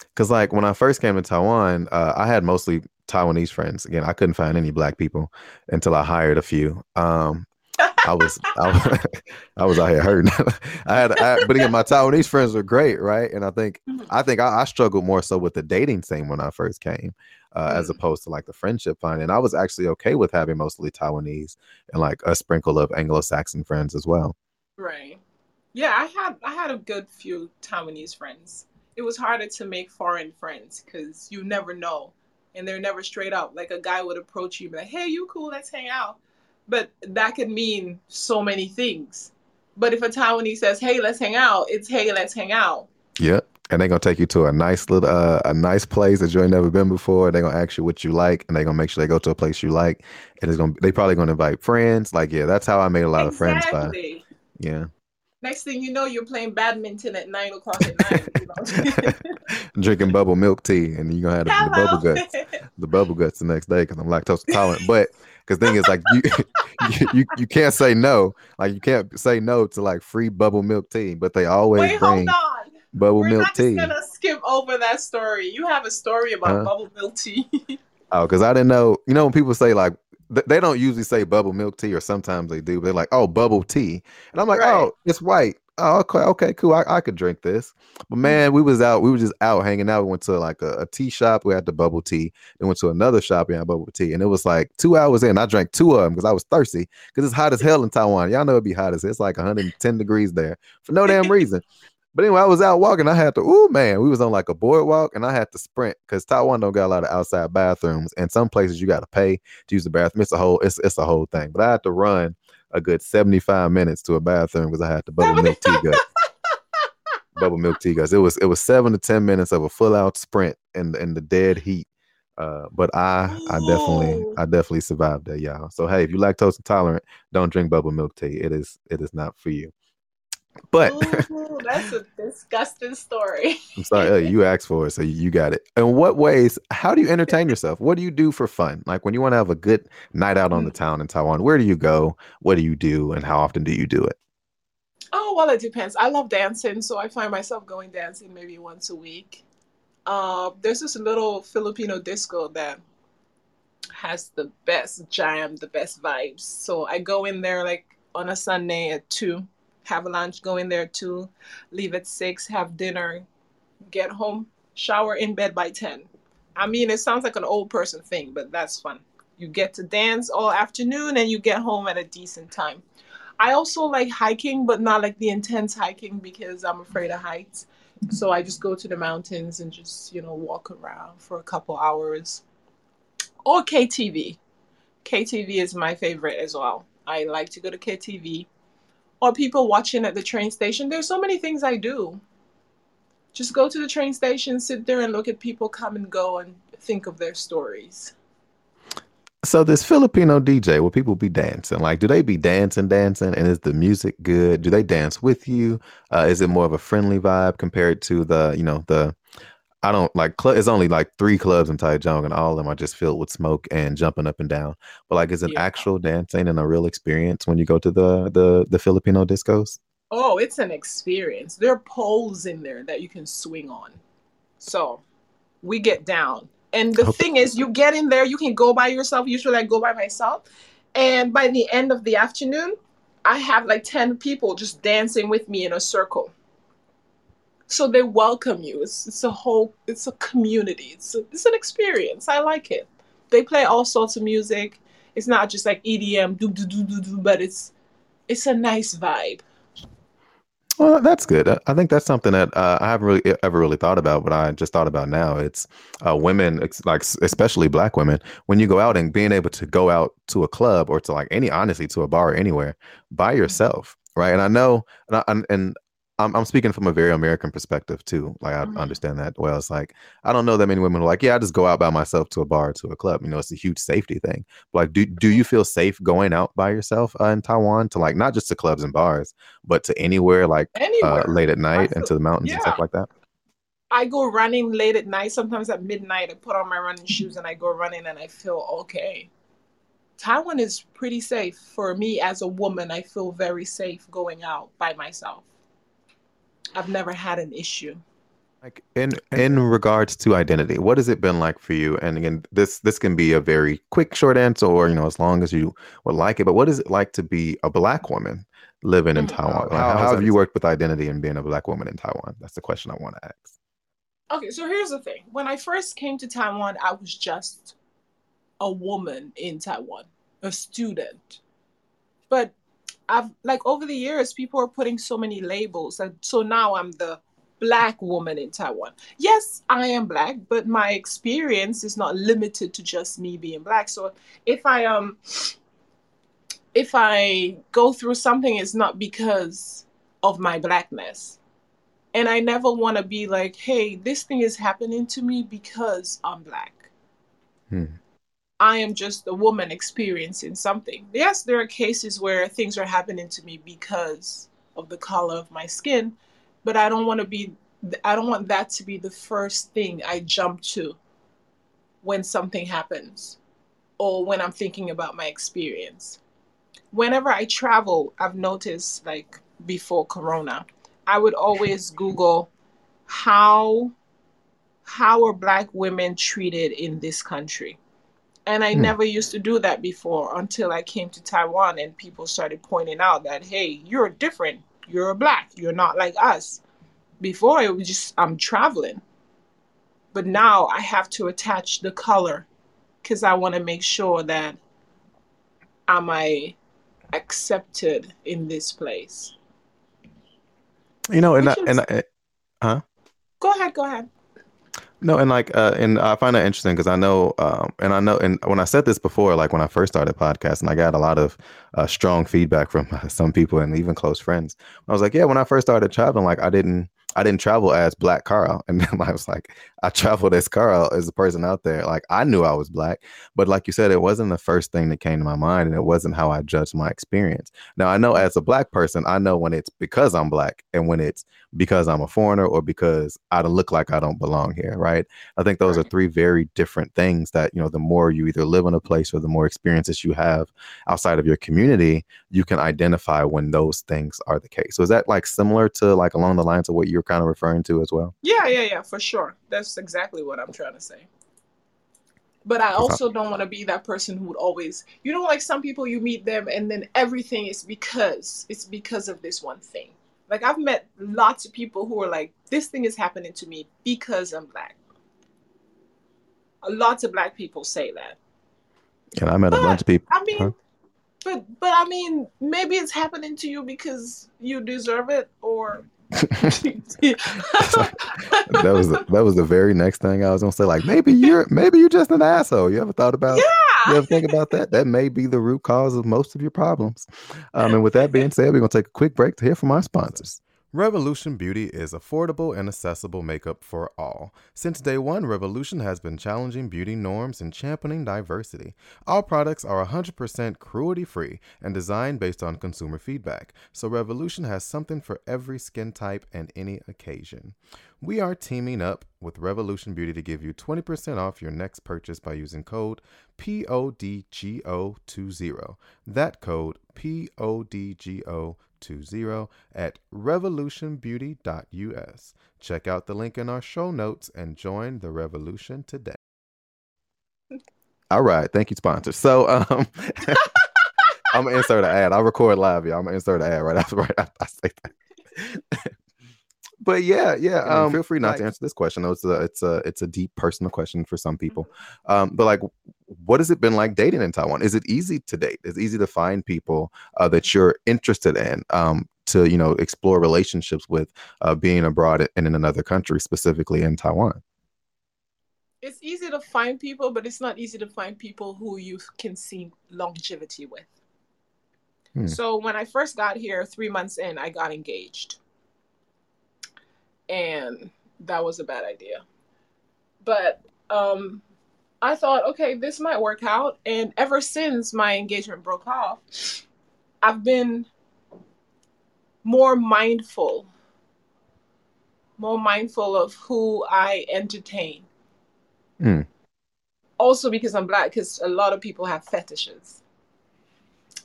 Because like when I first came to Taiwan, uh, I had mostly Taiwanese friends. Again, I couldn't find any black people until I hired a few. Um, I was I, was, (laughs) I was out here hurting. (laughs) I had, I, but again, my Taiwanese friends were great, right? And I think mm-hmm. I think I, I struggled more so with the dating scene when I first came, uh, mm-hmm. as opposed to like the friendship finding. I was actually okay with having mostly Taiwanese and like a sprinkle of Anglo-Saxon friends as well. Right. Yeah, I had I had a good few Taiwanese friends it was harder to make foreign friends because you never know and they're never straight up like a guy would approach you and be like hey you cool let's hang out but that could mean so many things but if a taiwanese says hey let's hang out it's hey let's hang out yep and they're gonna take you to a nice little uh, a nice place that you ain't never been before. They're gonna ask you what you like, and they're gonna make sure they go to a place you like. And it's gonna they probably gonna invite friends. Like yeah, that's how I made a lot exactly. of friends by yeah next thing you know, you're playing badminton at nine o'clock at night. You know? (laughs) Drinking bubble milk tea, and you're gonna have the, the bubble guts, the bubble guts the next day because I'm lactose intolerant. But because thing is, like (laughs) (laughs) you, you, you can't say no. Like you can't say no to like free bubble milk tea, but they always Wait, bring bubble We're milk tea. We're gonna skip over that story. You have a story about bubble milk tea. (laughs) oh, because I didn't know. You know when people say like they don't usually say bubble milk tea, or sometimes they do. They're like, "Oh, bubble tea," and I'm like, right. "Oh, it's white." Oh, okay, okay, cool. I, I could drink this. But mm. man, we was out. We were just out hanging out. We went to like a, a tea shop. We had the bubble tea. Then went to another shop. We had bubble tea, and it was like two hours in. I drank two of them because I was thirsty. Because it's hot as hell in Taiwan. Y'all know it'd be hot as it's like 110 degrees there for no damn (laughs) reason. But anyway, I was out walking. I had to, oh man, we was on like a boardwalk and I had to sprint because Taiwan don't got a lot of outside bathrooms. And some places you got to pay to use the bathroom. It's a whole, it's, it's a whole thing. But I had to run a good 75 minutes to a bathroom because I had to bubble milk tea gut. (laughs) bubble milk tea guys. It was it was seven to ten minutes of a full out sprint in in the dead heat. Uh, but I I definitely I definitely survived that, y'all. So hey, if you lactose intolerant, don't drink bubble milk tea. It is it is not for you. But Ooh, that's a disgusting story. I'm sorry, you asked for it, so you got it. In what ways? How do you entertain yourself? What do you do for fun? Like when you want to have a good night out on the mm. town in Taiwan, where do you go? What do you do, and how often do you do it? Oh well, it depends. I love dancing, so I find myself going dancing maybe once a week. Uh, there's this little Filipino disco that has the best jam, the best vibes. So I go in there like on a Sunday at two have lunch, go in there too, leave at six, have dinner, get home, shower in bed by 10. I mean, it sounds like an old person thing, but that's fun. You get to dance all afternoon and you get home at a decent time. I also like hiking, but not like the intense hiking because I'm afraid of heights. So I just go to the mountains and just, you know, walk around for a couple hours. Or KTV. KTV is my favorite as well. I like to go to KTV or people watching at the train station. There's so many things I do. Just go to the train station, sit there and look at people come and go and think of their stories. So this Filipino DJ, will people be dancing? Like, do they be dancing, dancing, and is the music good? Do they dance with you? Uh, is it more of a friendly vibe compared to the, you know, the I don't like cl- it's only like three clubs in Taichung and all of them are just filled with smoke and jumping up and down. But like is an yeah. actual dancing and a real experience when you go to the the the Filipino discos? Oh, it's an experience. There are poles in there that you can swing on. So we get down. And the okay. thing is you get in there, you can go by yourself. Usually I go by myself. And by the end of the afternoon, I have like 10 people just dancing with me in a circle so they welcome you it's, it's a whole it's a community it's, a, it's an experience i like it they play all sorts of music it's not just like EDM do do do do do, but it's it's a nice vibe. Well, that's good. I think that's something that uh, I haven't really ever really thought about, but I just thought about now. It's uh, women, like especially black women, when you go out and being able to go out to a club or to like any, honestly, to a bar or anywhere by yourself, right? And I know, and, I, and I'm, I'm speaking from a very American perspective too. Like I mm-hmm. understand that well. It's like I don't know that many women are like, yeah, I just go out by myself to a bar, to a club. You know, it's a huge safety thing. But like, do do you feel safe going out by yourself uh, in Taiwan to like not just to clubs and bars, but to anywhere like uh, anywhere. Uh, late at night feel, and to the mountains yeah. and stuff like that? I go running late at night. Sometimes at midnight, I put on my running shoes and I go running, and I feel okay. Taiwan is pretty safe for me as a woman. I feel very safe going out by myself. I've never had an issue. Like in in regards to identity, what has it been like for you? And again, this this can be a very quick, short answer, or you know, as long as you would like it. But what is it like to be a black woman living in mm-hmm. Taiwan? Like, how, how have you worked with identity and being a black woman in Taiwan? That's the question I want to ask. Okay, so here's the thing. When I first came to Taiwan, I was just a woman in Taiwan, a student. But I've like over the years, people are putting so many labels, and so now I'm the black woman in Taiwan. Yes, I am black, but my experience is not limited to just me being black. So if I um if I go through something, it's not because of my blackness. And I never want to be like, hey, this thing is happening to me because I'm black. Hmm. I am just a woman experiencing something. Yes, there are cases where things are happening to me because of the color of my skin, but I don't want to be I don't want that to be the first thing I jump to when something happens or when I'm thinking about my experience. Whenever I travel, I've noticed like before corona, I would always google how how are black women treated in this country? And I hmm. never used to do that before until I came to Taiwan and people started pointing out that, hey, you're different. You're black. You're not like us. Before it was just, I'm traveling. But now I have to attach the color because I want to make sure that am I accepted in this place. You know, and I, and I, huh? Go ahead, go ahead. No, and like, uh, and I find that interesting because I know, um, and I know, and when I said this before, like when I first started podcasting, I got a lot of uh, strong feedback from (laughs) some people and even close friends. I was like, yeah, when I first started traveling, like I didn't, I didn't travel as Black Carl, (laughs) and I was like, I traveled as Carl as a person out there. Like I knew I was black, but like you said, it wasn't the first thing that came to my mind, and it wasn't how I judged my experience. Now I know as a black person, I know when it's because I'm black, and when it's because I'm a foreigner, or because I don't look like I don't belong here. Right? I think those right. are three very different things. That you know, the more you either live in a place or the more experiences you have outside of your community, you can identify when those things are the case. So is that like similar to like along the lines of what you're kind of referring to as well? Yeah, yeah, yeah, for sure. That's exactly what I'm trying to say. But I also don't want to be that person who would always, you know, like some people you meet them and then everything is because it's because of this one thing. Like I've met lots of people who are like, this thing is happening to me because I'm black. Lots of black people say that. And I met but, a bunch of people. I mean, huh? but but I mean, maybe it's happening to you because you deserve it, or (laughs) that was the, that was the very next thing I was gonna say. Like maybe you're maybe you're just an asshole. You ever thought about? Yeah. You ever think about that? That may be the root cause of most of your problems. Um, and with that being said, we're gonna take a quick break to hear from our sponsors. Revolution Beauty is affordable and accessible makeup for all. Since day one, Revolution has been challenging beauty norms and championing diversity. All products are 100% cruelty free and designed based on consumer feedback, so Revolution has something for every skin type and any occasion. We are teaming up with Revolution Beauty to give you 20% off your next purchase by using code PODGO20. That code PODGO20 at revolutionbeauty.us. Check out the link in our show notes and join the revolution today. All right, thank you, sponsor. So, um, (laughs) I'm gonna insert an ad. I'll record live, y'all. I'm gonna insert an ad right after right after I say that. (laughs) but yeah, yeah. Um, feel free not like, to answer this question. Though it's a it's a it's a deep personal question for some people. Mm-hmm. Um, but like, what has it been like dating in Taiwan? Is it easy to date? Is it easy to find people uh, that you're interested in? Um, to you know explore relationships with uh, being abroad and in another country, specifically in Taiwan. It's easy to find people, but it's not easy to find people who you can see longevity with. Hmm. So when I first got here, three months in, I got engaged and that was a bad idea. But um, I thought, okay, this might work out. And ever since my engagement broke off, I've been more mindful, more mindful of who I entertain. Mm. Also, because I'm black, because a lot of people have fetishes.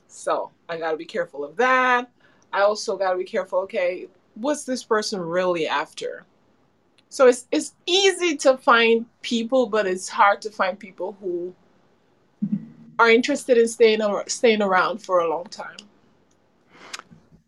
So I got to be careful of that. I also got to be careful, okay, what's this person really after? So it's it's easy to find people, but it's hard to find people who are interested in staying staying around for a long time.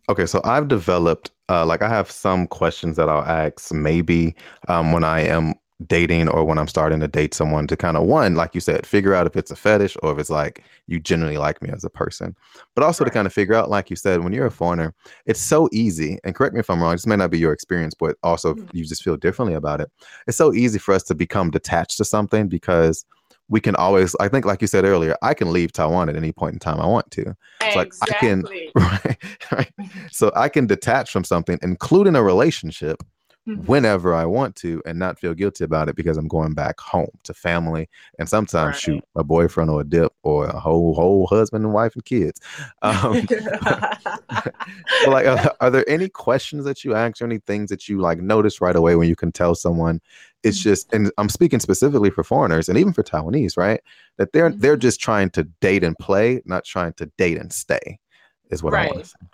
Okay, so I've developed uh, like I have some questions that I'll ask maybe um, when I am dating or when I'm starting to date someone to kind of one, like you said, figure out if it's a fetish or if it's like you genuinely like me as a person. But also to kind of figure out, like you said, when you're a foreigner, it's so easy. And correct me if I'm wrong, this may not be your experience, but also mm-hmm. you just feel differently about it. It's so easy for us to become detached to something because we can always i think like you said earlier i can leave taiwan at any point in time i want to so like i can (laughs) right, right so i can detach from something including a relationship. Whenever I want to and not feel guilty about it because I'm going back home to family and sometimes right. shoot a boyfriend or a dip or a whole whole husband and wife and kids. (laughs) Um, (laughs) like, are, are, there any questions that you ask or any things that you like notice right away when you can tell someone it's mm-hmm. just and I'm speaking specifically for foreigners and even for Taiwanese, right? That they're mm-hmm. they're just trying to date and play, not trying to date and stay, is what right. I want to say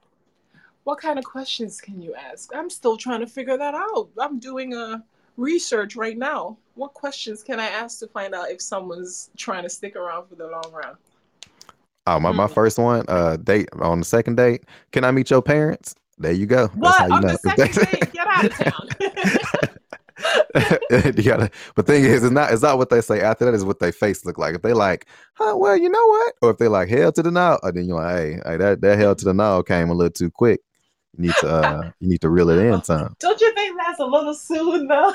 what kind of questions can you ask? I'm still trying to figure that out. I'm doing a research right now. What questions can I ask to find out if someone's trying to stick around for the long run? Oh, my, my hmm. first one, uh, date on the second date. Can I meet your parents? There you go. What you on know. the (laughs) second date? Get out of town. (laughs) you gotta but thing is it's not it's not what they say after that is what their face look like if they like huh well you know what or if they like hell to the no or then you're like hey, hey that, that hell to the no came a little too quick you need to uh, you need to reel it in son. Don't you think that's a little soon though?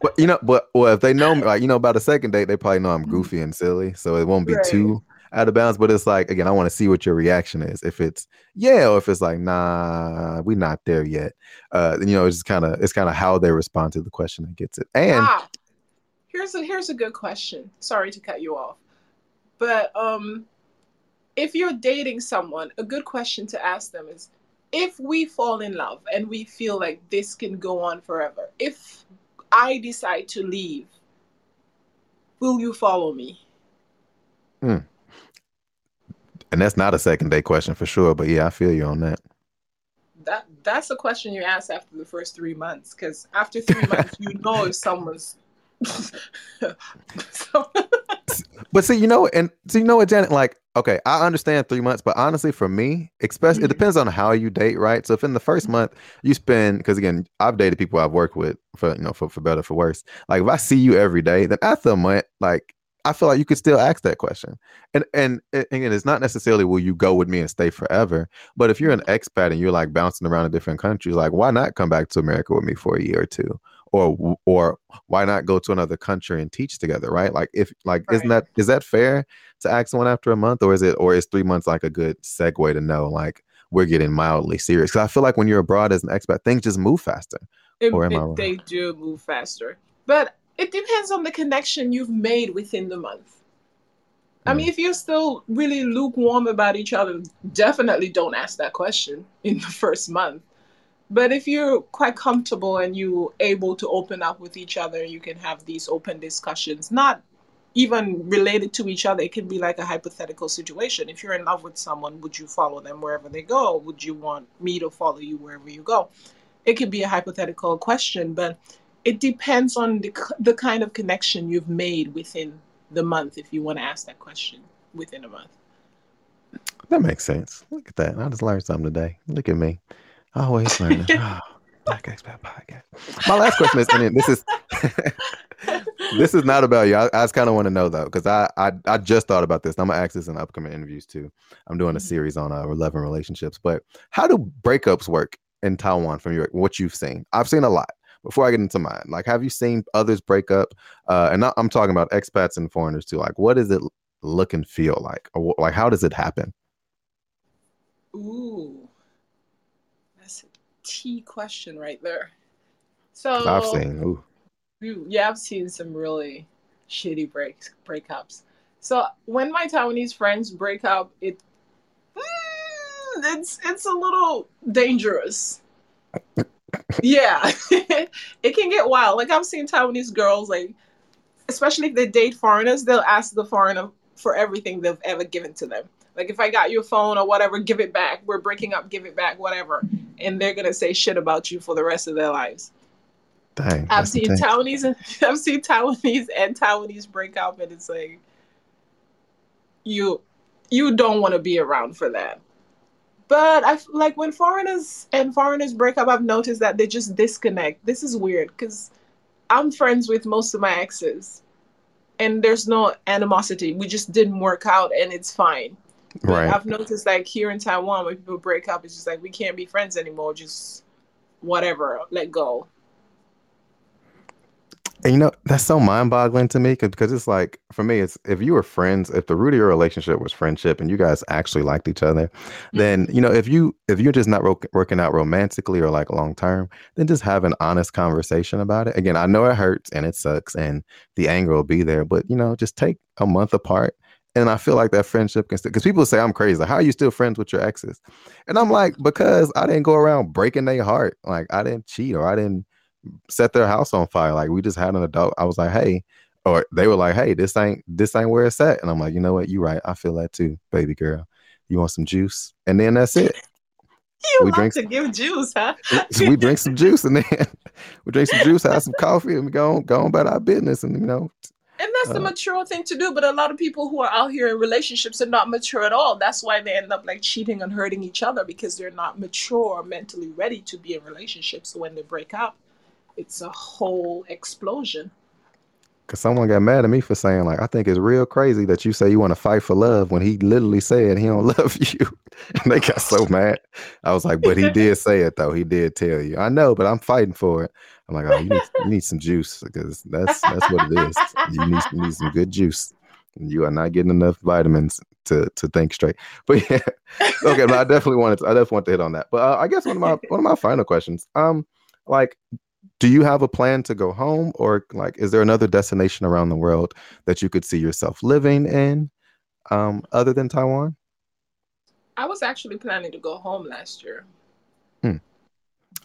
but you know, but well, if they know me, like you know, about the second date, they probably know I'm goofy and silly, so it won't be right. too out of bounds. But it's like again, I want to see what your reaction is. If it's yeah, or if it's like nah, we not there yet. Uh, you know, it's kind of it's kind of how they respond to the question that gets it. And ah, here's a here's a good question. Sorry to cut you off, but um, if you're dating someone, a good question to ask them is if we fall in love and we feel like this can go on forever, if I decide to leave, will you follow me? Hmm. And that's not a second day question for sure, but yeah, I feel you on that. That that's a question you ask after the first three months, because after three (laughs) months, you know if someone's. (laughs) but see, you know, and so you know what, Janet, like Okay, I understand three months, but honestly, for me, especially, mm-hmm. it depends on how you date, right? So if in the first month you spend, because again, I've dated people I've worked with for you know for, for better for worse. Like if I see you every day, then after a month, like I feel like you could still ask that question. And and, and again, it's not necessarily will you go with me and stay forever, but if you're an expat and you're like bouncing around in different countries, like why not come back to America with me for a year or two? Or or why not go to another country and teach together right like if like right. isn't that is that fair to ask someone after a month or is it or is three months like a good segue to know like we're getting mildly serious because i feel like when you're abroad as an expat things just move faster it, or am it, I wrong? they do move faster but it depends on the connection you've made within the month I mean, mm. if you're still really lukewarm about each other, definitely don't ask that question in the first month. But if you're quite comfortable and you're able to open up with each other, you can have these open discussions, not even related to each other. It can be like a hypothetical situation. If you're in love with someone, would you follow them wherever they go? Would you want me to follow you wherever you go? It could be a hypothetical question, but it depends on the, the kind of connection you've made within the month if you want to ask that question within a month. That makes sense. Look at that. I just learned something today. Look at me. Always (laughs) learning. Black Expat Podcast. My last question is, and this is (laughs) this is not about you. I, I just kind of want to know though, because I, I I just thought about this. I'm gonna ask this in upcoming interviews too. I'm doing a Mhm. series on uh, love and relationships. But how do breakups work in Taiwan from your what you've seen? I've seen a lot. Before I get into mine, like, have you seen others break up? Uh, and I, I'm talking about expats and foreigners too. Like, what does it look and feel like? Or, like, how does it happen? Ooh, that's a T question right there. So I've seen. Ooh, You- Yeah, I've seen some really shitty breaks breakups. So when my Taiwanese friends break up, it mm, it's it's a little dangerous. (laughs) yeah, (laughs) it can get wild. Like I've seen Taiwanese girls, like especially if they date foreigners, they'll ask the foreigner for everything they've ever given to them. Like if I got your phone or whatever, give it back. We're breaking up, give it back, whatever. And they're gonna say shit about you for the rest of their lives. dang. I've seen. Taiwanese and (laughs) I've seen Taiwanese and Taiwanese break up and it's like you you don't want to be around for that. But I like when foreigners and foreigners break up, I've noticed that they just disconnect. This is weird because I'm friends with most of my exes, and there's no animosity. We just didn't work out, and it's fine. But Right. I've noticed like here in Taiwan, when people break up, it's just like we can't be friends anymore. Just whatever, let go. And you know, that's so mind boggling to me because it's like, for me, it's if you were friends, if the root of your relationship was friendship and you guys actually liked each other, mm-hmm. then, you know, if you, if you're just not ro- working out romantically or like long term, then just have an honest conversation about it. Again, I know it hurts and it sucks and the anger will be there, but, you know, just take a month apart. And I feel like that friendship can still, because people say I'm crazy. How are you still friends with your exes? And I'm like, because I didn't go around breaking their heart. Like, I didn't cheat or I didn't set their house on fire. Like we just had an adult. I was like, hey, or they were like, hey, this ain't this ain't where it's at. And I'm like, you know what? You right. I feel that too, baby girl. You want some juice? And then that's it. (laughs) You We love drink- to give juice, huh? We drink some juice and then (laughs) we drink some juice, have some coffee, and we go on, go on about our business. And you know, And that's the Uh, mature thing to do. But a lot of people who are out here in relationships are not mature at all. That's why they end up like cheating and hurting each other because they're not mature or mentally ready to be in relationships. So when they break up, it's a whole explosion. because someone got mad at me for saying like, I think it's real crazy that you say you want to fight for love when he literally said he don't (laughs) love you. (laughs) and they got so mad. I was like, but he (laughs) did say it though. He did tell you. I know, but I'm fighting for it. I'm like, oh, you need, you need some juice because that's that's what it is. You need you need some good juice. You are not getting enough vitamins to to think straight. (laughs) But yeah, okay. But I definitely wanted to, I definitely want to hit on that. But uh, I guess one of my one of my final questions. Um, like, do you have a plan to go home, or like, is there another destination around the world that you could see yourself living in, um, other than Taiwan? I was actually planning to go home last year.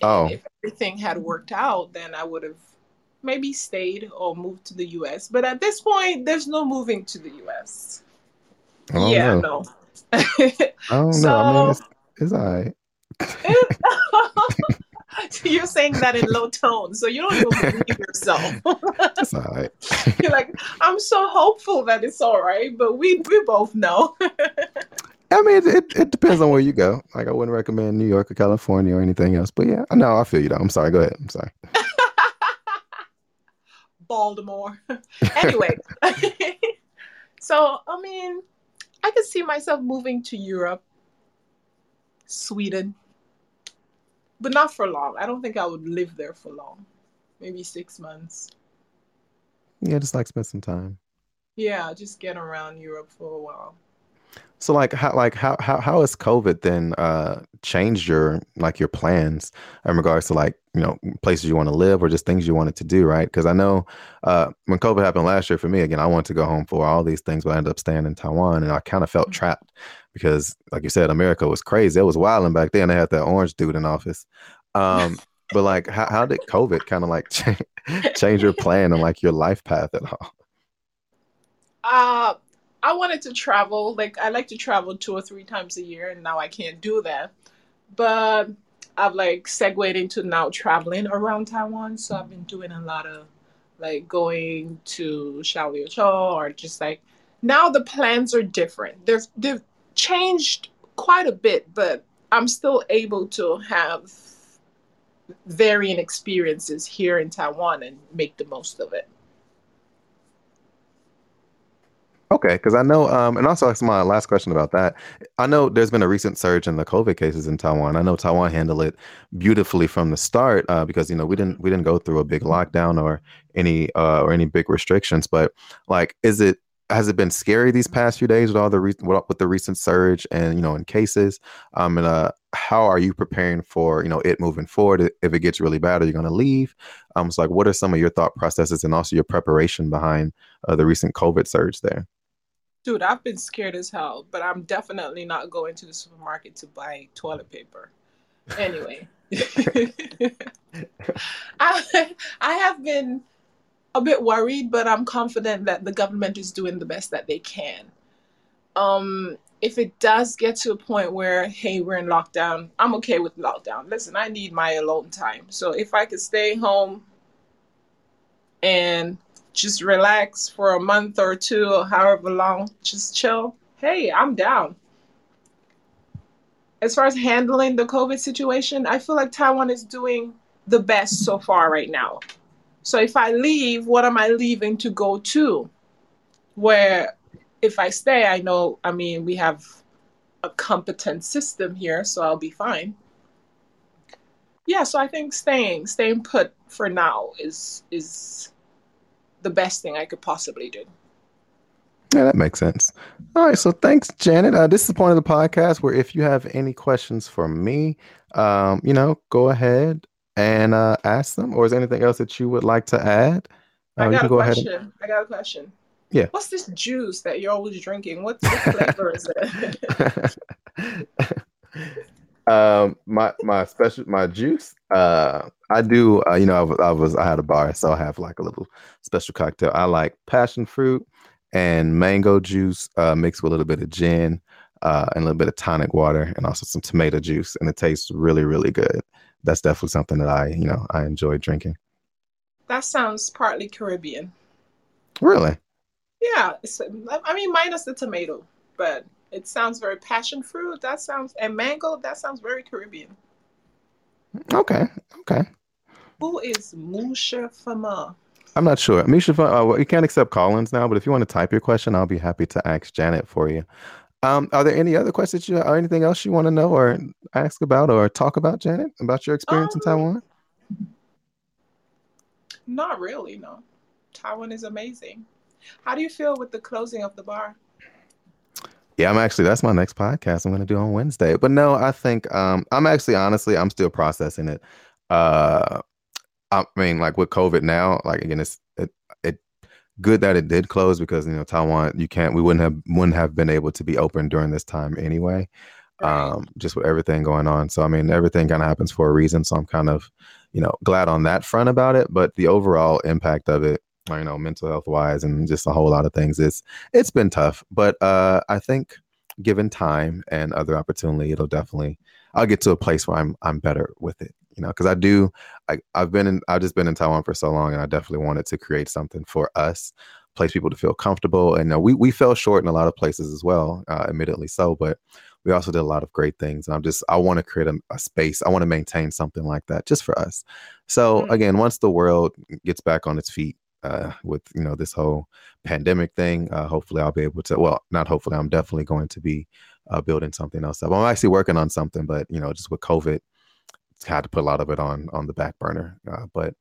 Oh. And Oh. if everything had worked out, then I would have maybe stayed or moved to the US. But at this point, there's no moving to the US. I yeah, know. no. (laughs) I don't know. I mean, So- it's, it's all right. (laughs) You're saying that in low tone, so you don't even believe yourself. (laughs) It's all right. You're like, I'm so hopeful that it's all right, but we we both know. I mean, it, it, it depends on where you go. Like, I wouldn't recommend New York or California or anything else. But yeah, no, I feel you though. I'm sorry. Go ahead. I'm sorry. (laughs) Baltimore. (laughs) anyway, (laughs) so I mean, I could see myself moving to Europe, Sweden, but not for long. I don't think I would live there for long. Maybe six months. Yeah, just like spend some time. Yeah, just get around Europe for a while. So like how like how how how has COVID then uh changed your like your plans in regards to like you know places you want to live or just things you wanted to do right? Because I know uh when COVID happened last year for me again I wanted to go home for all these things but I ended up staying in Taiwan and I kind of felt Mhm. trapped because like you said America was crazy. It was wilding back then. They had that orange dude in office. Um but like how how did COVID kind of like (laughs) change change your (laughs) plan and like your life path at all? Uh, I wanted to travel. Like I like to travel two or three times a year, and now I can't do that. But I've like segued into now traveling around Taiwan, so I've been doing a lot of like going to Xiaoliuqiu or just like now the plans are different. They've they've changed quite a bit, but I'm still able to have varying experiences here in Taiwan and make the most of it. Okay, because I know, um, and also that's my last question about that. I know there's been a recent surge in the COVID cases in Taiwan. I know Taiwan handled it beautifully from the start uh, because you know we didn't we didn't go through a big lockdown or any uh, or any big restrictions. But like, is it has it been scary these past few days with all the re- with the recent surge and you know in cases um and uh how are you preparing for you know it moving forward if it gets really bad are you going to leave um it's like what are some of your thought processes and also your preparation behind uh, the recent covid surge there dude i've been scared as hell but i'm definitely not going to the supermarket to buy toilet paper anyway (laughs) I, I have been a bit worried, but I'm confident that the government is doing the best that they can. Um, if it does get to a point where, hey, we're in lockdown, I'm okay with lockdown. Listen, I need my alone time. So if I could stay home and just relax for a month or two or however long, just chill, hey, I'm down. As far as handling the COVID situation, I feel like Taiwan is doing the best so far right now. So if I leave, what am I leaving to go to? Where if I stay, I know, I mean, we have a competent system here, so I'll be fine. Yeah, so I think staying, staying put for now is is the best thing I could possibly do. Yeah, that makes sense. All right, so thanks, Janet. Uh, this is the point of the podcast where if you have any questions for me, um, you know, go ahead and uh, ask them, or is there anything else that you would like to add? Uh, I got a question. And... I got a question. Yeah. What's this juice that you're always drinking? What, what flavor is it? (laughs) (laughs) (laughs) um, my my special my juice. Uh, I do. Uh, you know, I was, I was I had a bar, so I have like a little special cocktail. I like passion fruit and mango juice uh, mixed with a little bit of gin uh, and a little bit of tonic water, and also some tomato juice, and it tastes really really good that's definitely something that I, you know, I enjoy drinking. That sounds partly Caribbean. Really? Yeah. I mean, minus the tomato, but it sounds very passion fruit. That sounds, and mango, that sounds very Caribbean. Okay. Okay. Who is Musha Fama? I'm not sure. Misha, uh, well, you can't accept Collins now, but if you want to type your question, I'll be happy to ask Janet for you. Um, are there any other questions you or anything else you want to know or ask about or talk about, Janet, about your experience um, in Taiwan? Not really, no. Taiwan is amazing. How do you feel with the closing of the bar? Yeah, I'm actually that's my next podcast I'm going to do on Wednesday. But no, I think um, I'm actually honestly I'm still processing it. Uh, I mean, like with COVID now, like again, it's it, good that it did close because you know Taiwan you can't we wouldn't have wouldn't have been able to be open during this time anyway um just with everything going on so i mean everything kind of happens for a reason so i'm kind of you know glad on that front about it but the overall impact of it you know mental health wise and just a whole lot of things it's it's been tough but uh i think given time and other opportunity it'll definitely i'll get to a place where i'm i'm better with it you know, because I do, I, I've been in, I've just been in Taiwan for so long, and I definitely wanted to create something for us, place people to feel comfortable. And uh, we we fell short in a lot of places as well, uh, admittedly so, but we also did a lot of great things. And I'm just, I want to create a, a space. I want to maintain something like that just for us. So mm-hmm. again, once the world gets back on its feet, uh, with you know this whole pandemic thing. Uh, hopefully, I'll be able to. Well, not hopefully, I'm definitely going to be uh, building something else up. I'm actually working on something, but you know, just with COVID, had to put a lot of it on on the back burner. Uh, but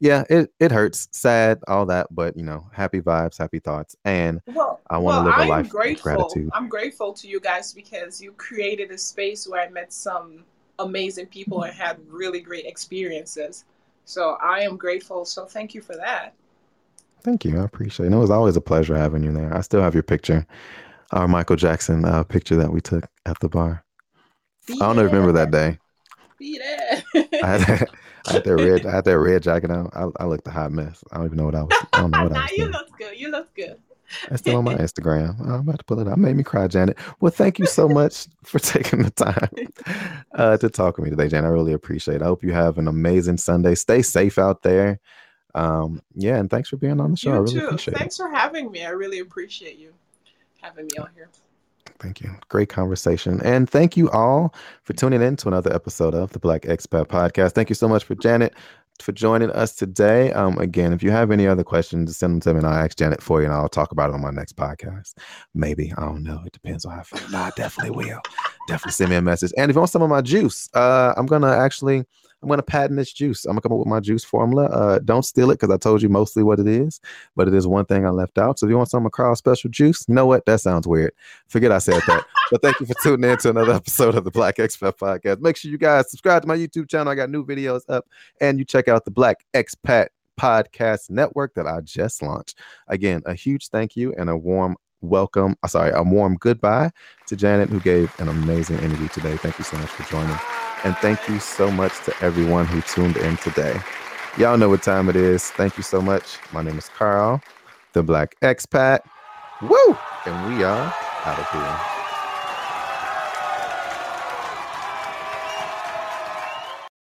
yeah, it it hurts, sad, all that. But you know, happy vibes, happy thoughts, and well, I want to well, live a life grateful. of gratitude. I'm grateful to you guys because you created a space where I met some amazing people and had really great experiences. So I am grateful. So thank you for that. Thank you. I appreciate it. it was always a pleasure having you there. I still have your picture, our Michael Jackson uh, picture that we took at the bar. I don't remember that day. Be there. I, had that, I had that red. I had that red jacket on. I, I looked a hot mess. I don't even know what I was. I don't know what I (laughs) was. you look good. You look good. It's still on my Instagram. I'm about to pull it up. Made me cry, Janet. Well, thank you so (laughs) much for taking the time uh, to talk with me today, Janet. I really appreciate it. I hope you have an amazing Sunday. Stay safe out there. Um, yeah, and thanks for being on the show. You I really too. appreciate thanks it. for having me. I really appreciate you having me on here. Thank you. Great conversation. And thank you all for tuning in to another episode of the Black Expat Podcast. Thank you so much for Janet for joining us today. Um, again, if you have any other questions, send them to me and I'll ask Janet for you and I'll talk about it on my next podcast. Maybe. I don't know. It depends on how I feel. No, I definitely will. definitely send me a message. And if you want some of my juice, uh, I'm gonna actually I'm gonna patent this juice. I'm gonna come up with my juice formula. Uh, don't steal it because I told you mostly what it is, but it is one thing I left out. So if you want some of Carl special juice, you know what? That sounds weird. Forget I said that. but thank you for tuning in to another (laughs) episode of the Black Expat Podcast. Make sure you guys subscribe to my YouTube channel. I got new videos up, and you check out the Black Expat Podcast Network that I just launched. Again, a huge thank you and a warm welcome. Uh, sorry, a warm goodbye to Janet, who gave an amazing interview today. Thank you so much for joining. And thank you so much to everyone who tuned in today. Y'all know what time it is. Thank you so much. My name is Carl, the Black Expat. Woo! And we are out of here.